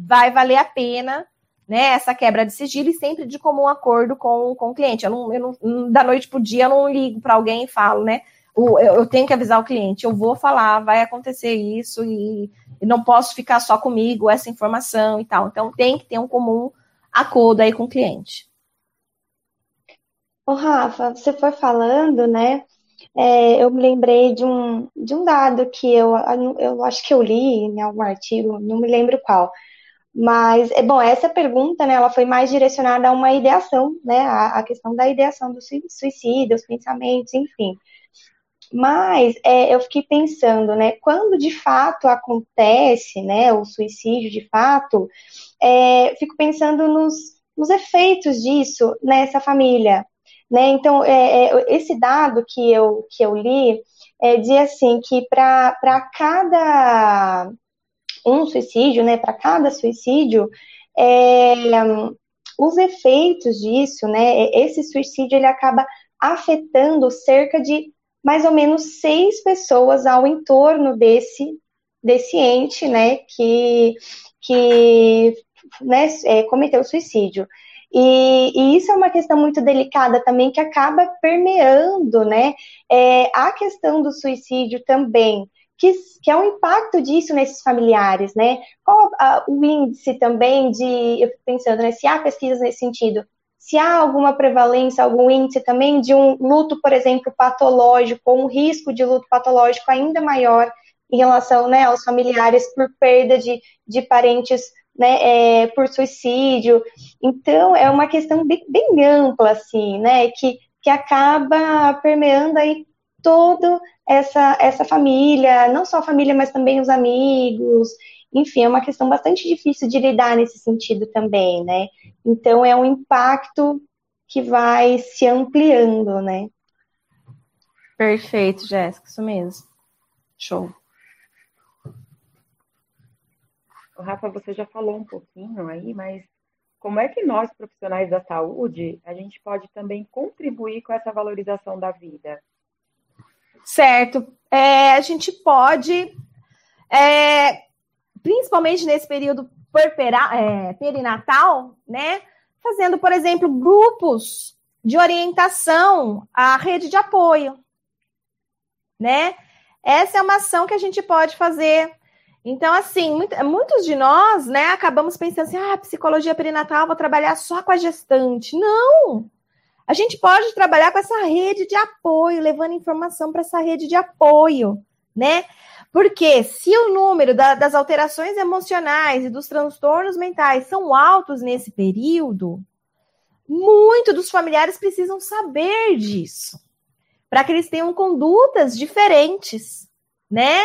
vai valer a pena né, essa quebra de sigilo e sempre de comum acordo com, com o cliente. Eu não, eu não, da noite para o dia eu não ligo para alguém e falo, né? Eu, eu tenho que avisar o cliente, eu vou falar, vai acontecer isso e e não posso ficar só comigo essa informação e tal. Então tem que ter um comum acordo aí com o cliente. Ô, Rafa, você foi falando, né? É, eu me lembrei de um, de um dado que eu, eu acho que eu li em algum artigo, não me lembro qual. Mas, é bom, essa pergunta, né, ela foi mais direcionada a uma ideação, né, a, a questão da ideação do suicídio, os pensamentos, enfim. Mas é, eu fiquei pensando, né, quando de fato acontece, né, o suicídio de fato, é, fico pensando nos, nos efeitos disso nessa família, né? Então, é, é esse dado que eu, que eu li é, dizia assim que para cada um suicídio, né, para cada suicídio, é, os efeitos disso, né, esse suicídio ele acaba afetando cerca de mais ou menos seis pessoas ao entorno desse, desse ente, né, que, que né, é, cometeu suicídio. E, e, isso é uma questão muito delicada também, que acaba permeando, né, é, a questão do suicídio também, que, que é o impacto disso nesses familiares, né, qual a, o índice também de, eu fico pensando, né, se há pesquisas nesse sentido, se há alguma prevalência, algum índice também de um luto, por exemplo, patológico, ou um risco de luto patológico ainda maior em relação né, aos familiares por perda de, de parentes né, é, por suicídio. Então, é uma questão bem, bem, ampla, assim, né, que, que acaba permeando aí toda essa, essa família, não só a família, mas também os amigos, enfim, é uma questão bastante difícil de lidar nesse sentido também, né? Então é um impacto que vai se ampliando, né? Perfeito, Jéssica, isso mesmo. Show. O Rafa, você já falou um pouquinho aí, mas como é que nós, profissionais da saúde, a gente pode também contribuir com essa valorização da vida? Certo. É, a gente pode é, principalmente nesse período é, perinatal, né? Fazendo, por exemplo, grupos de orientação à rede de apoio, né? Essa é uma ação que a gente pode fazer. Então, assim, muitos de nós, né, acabamos pensando assim, ah, psicologia perinatal, vou trabalhar só com a gestante. Não! A gente pode trabalhar com essa rede de apoio, levando informação para essa rede de apoio, né? Porque se o número da, das alterações emocionais e dos transtornos mentais são altos nesse período, muito dos familiares precisam saber disso, para que eles tenham condutas diferentes, né?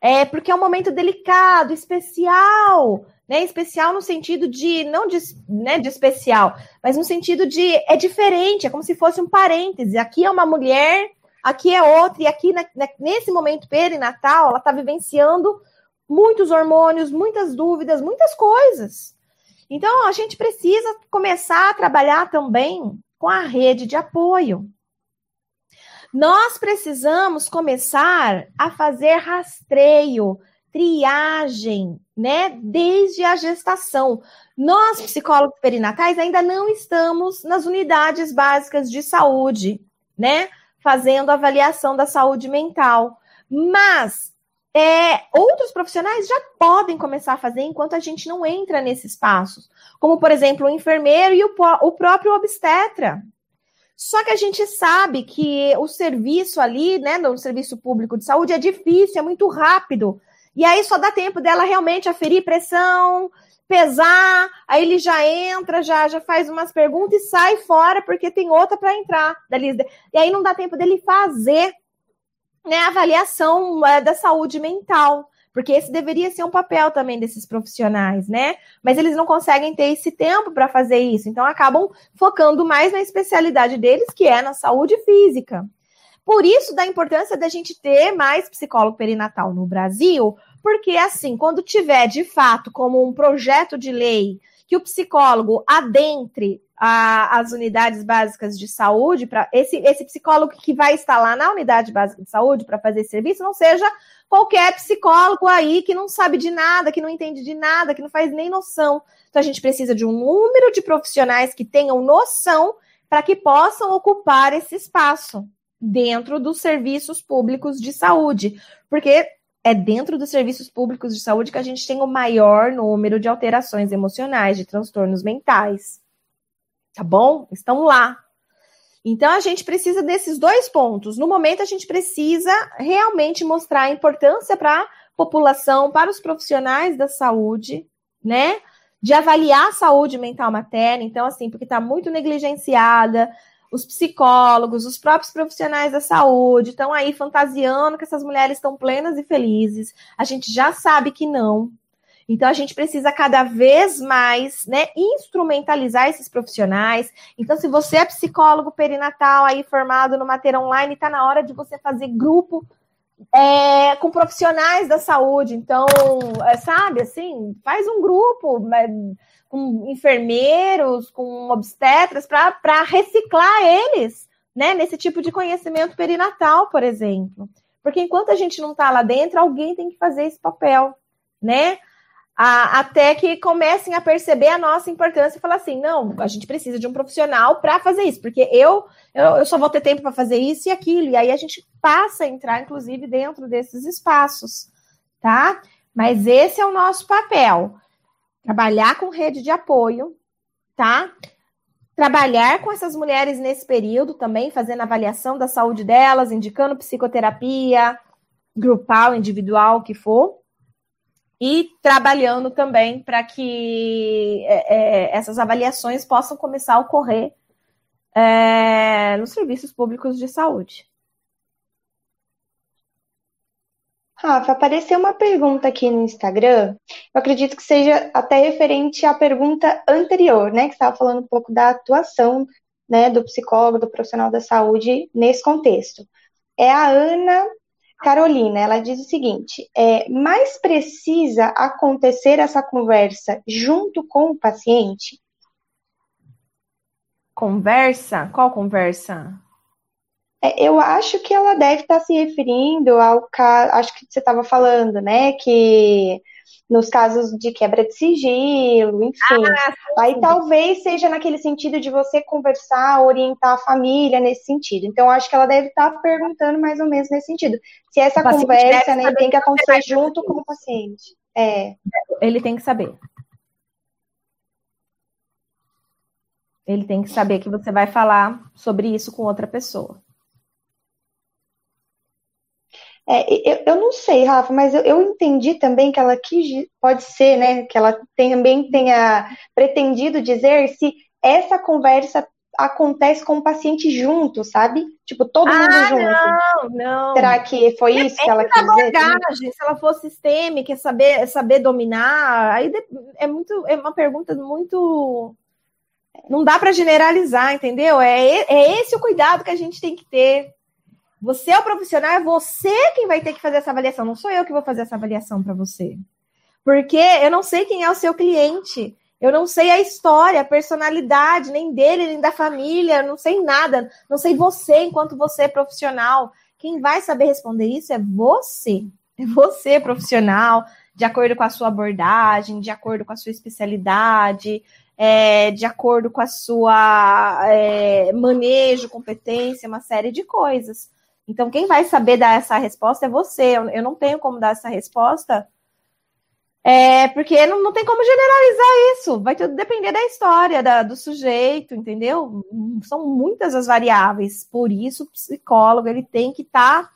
É porque é um momento delicado, especial, né? Especial no sentido de não de, né, de especial, mas no sentido de é diferente, é como se fosse um parêntese. Aqui é uma mulher aqui é outra, e aqui nesse momento perinatal, ela está vivenciando muitos hormônios, muitas dúvidas, muitas coisas. Então, a gente precisa começar a trabalhar também com a rede de apoio. Nós precisamos começar a fazer rastreio, triagem, né, desde a gestação. Nós, psicólogos perinatais, ainda não estamos nas unidades básicas de saúde, né? Fazendo avaliação da saúde mental. Mas é, outros profissionais já podem começar a fazer enquanto a gente não entra nesses passos, como, por exemplo, o enfermeiro e o, o próprio obstetra. Só que a gente sabe que o serviço ali, né, no serviço público de saúde, é difícil, é muito rápido. E aí só dá tempo dela realmente aferir pressão, pesar, aí ele já entra, já, já faz umas perguntas e sai fora porque tem outra para entrar da. E aí não dá tempo dele fazer né, a avaliação é, da saúde mental. Porque esse deveria ser um papel também desses profissionais, né? Mas eles não conseguem ter esse tempo para fazer isso, então acabam focando mais na especialidade deles, que é na saúde física. Por isso, da importância da gente ter mais psicólogo perinatal no Brasil, porque assim, quando tiver de fato como um projeto de lei que o psicólogo adentre a, as unidades básicas de saúde, para esse, esse psicólogo que vai estar lá na unidade básica de saúde para fazer serviço, não seja qualquer psicólogo aí que não sabe de nada, que não entende de nada, que não faz nem noção. Então a gente precisa de um número de profissionais que tenham noção para que possam ocupar esse espaço dentro dos serviços públicos de saúde, porque é dentro dos serviços públicos de saúde que a gente tem o maior número de alterações emocionais, de transtornos mentais. Tá bom? Estão lá. Então a gente precisa desses dois pontos. No momento a gente precisa realmente mostrar a importância para a população, para os profissionais da saúde, né? De avaliar a saúde mental materna, então assim, porque está muito negligenciada, os psicólogos, os próprios profissionais da saúde estão aí fantasiando que essas mulheres estão plenas e felizes. A gente já sabe que não. Então a gente precisa cada vez mais, né, instrumentalizar esses profissionais. Então se você é psicólogo perinatal aí formado no Mater Online, está na hora de você fazer grupo é, com profissionais da saúde. Então, é, sabe, assim, faz um grupo, com enfermeiros, com obstetras, para reciclar eles, né, nesse tipo de conhecimento perinatal, por exemplo. Porque enquanto a gente não está lá dentro, alguém tem que fazer esse papel, né? A, até que comecem a perceber a nossa importância e falar assim: não, a gente precisa de um profissional para fazer isso, porque eu, eu, eu só vou ter tempo para fazer isso e aquilo. E aí a gente passa a entrar, inclusive, dentro desses espaços, tá? Mas esse é o nosso papel trabalhar com rede de apoio, tá? Trabalhar com essas mulheres nesse período também, fazendo avaliação da saúde delas, indicando psicoterapia, grupal, individual, que for, e trabalhando também para que é, é, essas avaliações possam começar a ocorrer é, nos serviços públicos de saúde. Rafa, apareceu uma pergunta aqui no Instagram. Eu acredito que seja até referente à pergunta anterior, né? Que estava falando um pouco da atuação né, do psicólogo, do profissional da saúde nesse contexto. É a Ana Carolina, ela diz o seguinte: é, mais precisa acontecer essa conversa junto com o paciente? Conversa? Qual conversa? É, eu acho que ela deve estar se referindo ao caso, acho que você estava falando, né, que nos casos de quebra de sigilo, enfim. Ah, aí talvez seja naquele sentido de você conversar, orientar a família nesse sentido. Então, acho que ela deve estar perguntando mais ou menos nesse sentido. Se essa conversa né, tem que acontecer junto com o paciente. É. Ele tem que saber. Ele tem que saber que você vai falar sobre isso com outra pessoa. É, eu, eu, não sei, Rafa, mas eu, eu, entendi também que ela quis, pode ser, né, que ela também tenha pretendido dizer se essa conversa acontece com o paciente junto, sabe? Tipo, todo ah, mundo junto. Não, não. Será que foi isso que ela quis dizer? Abordagem, se ela for sistêmica, saber, saber dominar, aí é muito, é uma pergunta muito não dá para generalizar, entendeu? É, é esse o cuidado que a gente tem que ter. Você é o profissional, é você quem vai ter que fazer essa avaliação, não sou eu que vou fazer essa avaliação para você. Porque eu não sei quem é o seu cliente, eu não sei a história, a personalidade, nem dele, nem da família, eu não sei nada, não sei você enquanto você é profissional. Quem vai saber responder isso é você. É você, profissional, de acordo com a sua abordagem, de acordo com a sua especialidade, é, de acordo com a sua é, manejo, competência, uma série de coisas. Então, quem vai saber dar essa resposta é você. Eu não tenho como dar essa resposta, é, porque não, não tem como generalizar isso. Vai tudo depender da história, da, do sujeito, entendeu? São muitas as variáveis. Por isso, o psicólogo ele tem que estar tá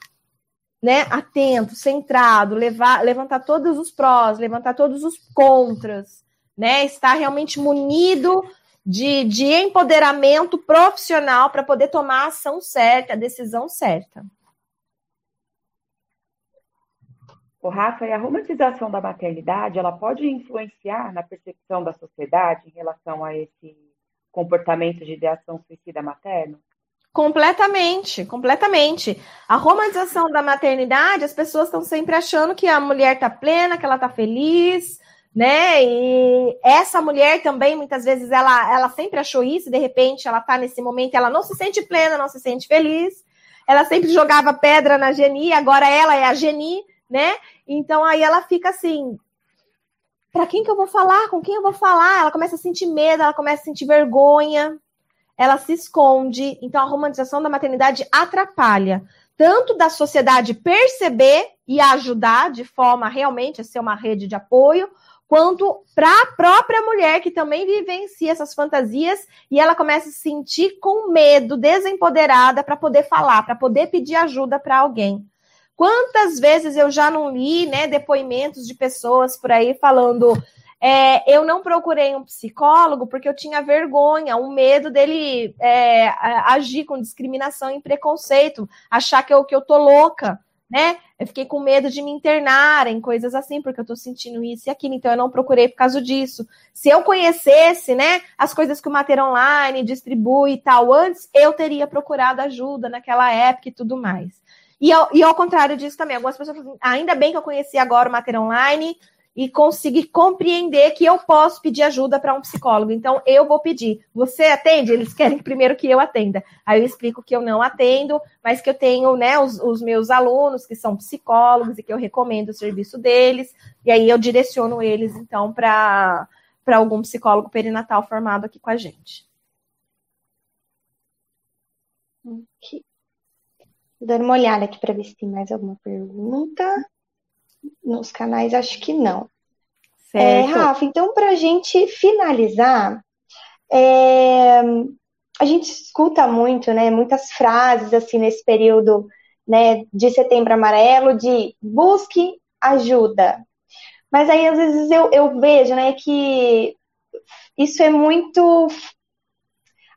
né, atento, centrado, levar, levantar todos os prós, levantar todos os contras, né, estar realmente munido de, de empoderamento profissional para poder tomar a ação certa, a decisão certa. O Rafa, e a romantização da maternidade, ela pode influenciar na percepção da sociedade em relação a esse comportamento de ideação suicida materno? Completamente, completamente. A romantização da maternidade, as pessoas estão sempre achando que a mulher está plena, que ela está feliz, né? E essa mulher também, muitas vezes, ela, ela sempre achou isso, de repente ela está nesse momento, ela não se sente plena, não se sente feliz. Ela sempre jogava pedra na Geni, agora ela é a Geni, né? Então aí ela fica assim, para quem que eu vou falar? Com quem eu vou falar? Ela começa a sentir medo, ela começa a sentir vergonha, ela se esconde. Então a romantização da maternidade atrapalha tanto da sociedade perceber e ajudar de forma realmente a ser uma rede de apoio, quanto para a própria mulher que também vivencia essas fantasias e ela começa a se sentir com medo, desempoderada para poder falar, para poder pedir ajuda para alguém. Quantas vezes eu já não li, né, depoimentos de pessoas por aí falando é, eu não procurei um psicólogo porque eu tinha vergonha, um medo dele é, agir com discriminação e preconceito, achar que eu, que eu tô louca, né? Eu fiquei com medo de me internar em coisas assim, porque eu tô sentindo isso e aquilo, então eu não procurei por causa disso. Se eu conhecesse, né, as coisas que o Mater Online distribui e tal antes, eu teria procurado ajuda naquela época e tudo mais. E ao, e ao contrário disso também, algumas pessoas falam, assim, ainda bem que eu conheci agora o Mater Online e consegui compreender que eu posso pedir ajuda para um psicólogo. Então, eu vou pedir. Você atende? Eles querem primeiro que eu atenda. Aí eu explico que eu não atendo, mas que eu tenho né, os, os meus alunos que são psicólogos e que eu recomendo o serviço deles. E aí eu direciono eles, então, para algum psicólogo perinatal formado aqui com a gente. Okay. Dando uma olhada aqui para ver se tem mais alguma pergunta. Nos canais, acho que não. É, Rafa, então, para a gente finalizar, é, a gente escuta muito, né, muitas frases assim nesse período né, de setembro amarelo, de busque ajuda. Mas aí, às vezes, eu, eu vejo né, que isso é muito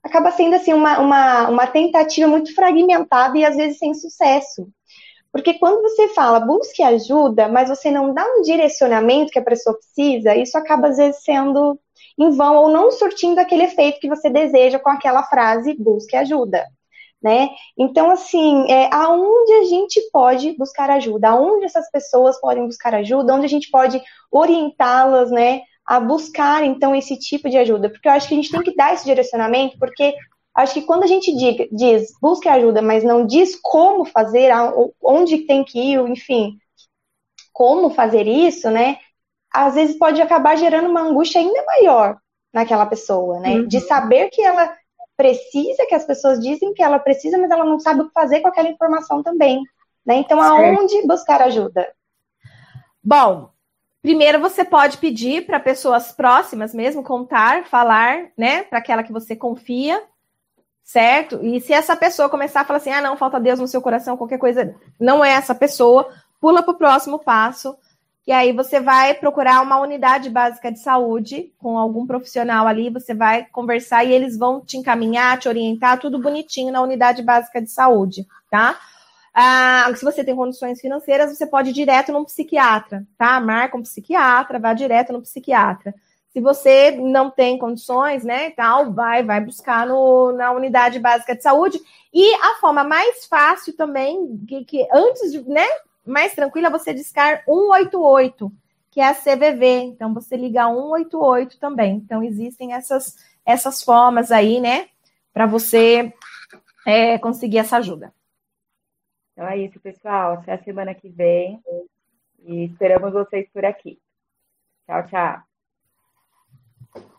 acaba sendo assim uma, uma, uma tentativa muito fragmentada e às vezes sem sucesso. Porque quando você fala busque ajuda, mas você não dá um direcionamento que a pessoa precisa, isso acaba às vezes sendo em vão ou não surtindo aquele efeito que você deseja com aquela frase busque ajuda. Né? Então, assim, é, aonde a gente pode buscar ajuda, aonde essas pessoas podem buscar ajuda, onde a gente pode orientá-las, né, a buscar, então, esse tipo de ajuda, porque eu acho que a gente tem que dar esse direcionamento, porque acho que quando a gente diga, diz busque ajuda, mas não diz como fazer, onde tem que ir, enfim, como fazer isso, né? Às vezes pode acabar gerando uma angústia ainda maior naquela pessoa, né? Uhum. De saber que ela precisa, que as pessoas dizem que ela precisa, mas ela não sabe o que fazer com aquela informação também. Né? Então, aonde buscar ajuda? Bom, Primeiro, você pode pedir para pessoas próximas mesmo contar, falar, né, para aquela que você confia, certo? E se essa pessoa começar a falar assim, ah, não, falta Deus no seu coração, qualquer coisa, não é essa pessoa, pula para o próximo passo, e aí você vai procurar uma unidade básica de saúde com algum profissional ali, você vai conversar e eles vão te encaminhar, te orientar, tudo bonitinho na unidade básica de saúde, tá? Ah, se você tem condições financeiras, você pode ir direto num psiquiatra, tá? Marca um psiquiatra, vá direto no psiquiatra. Se você não tem condições, né, tal, vai, vai buscar no, na unidade básica de saúde. E a forma mais fácil também, que, que antes de, né, mais tranquila, você discar 188, que é a CVV. Então, você liga 188 também. Então, existem essas, essas formas aí, né, para você é, conseguir essa ajuda. Então é isso, pessoal. Até a semana que vem. E esperamos vocês por aqui. Tchau, tchau.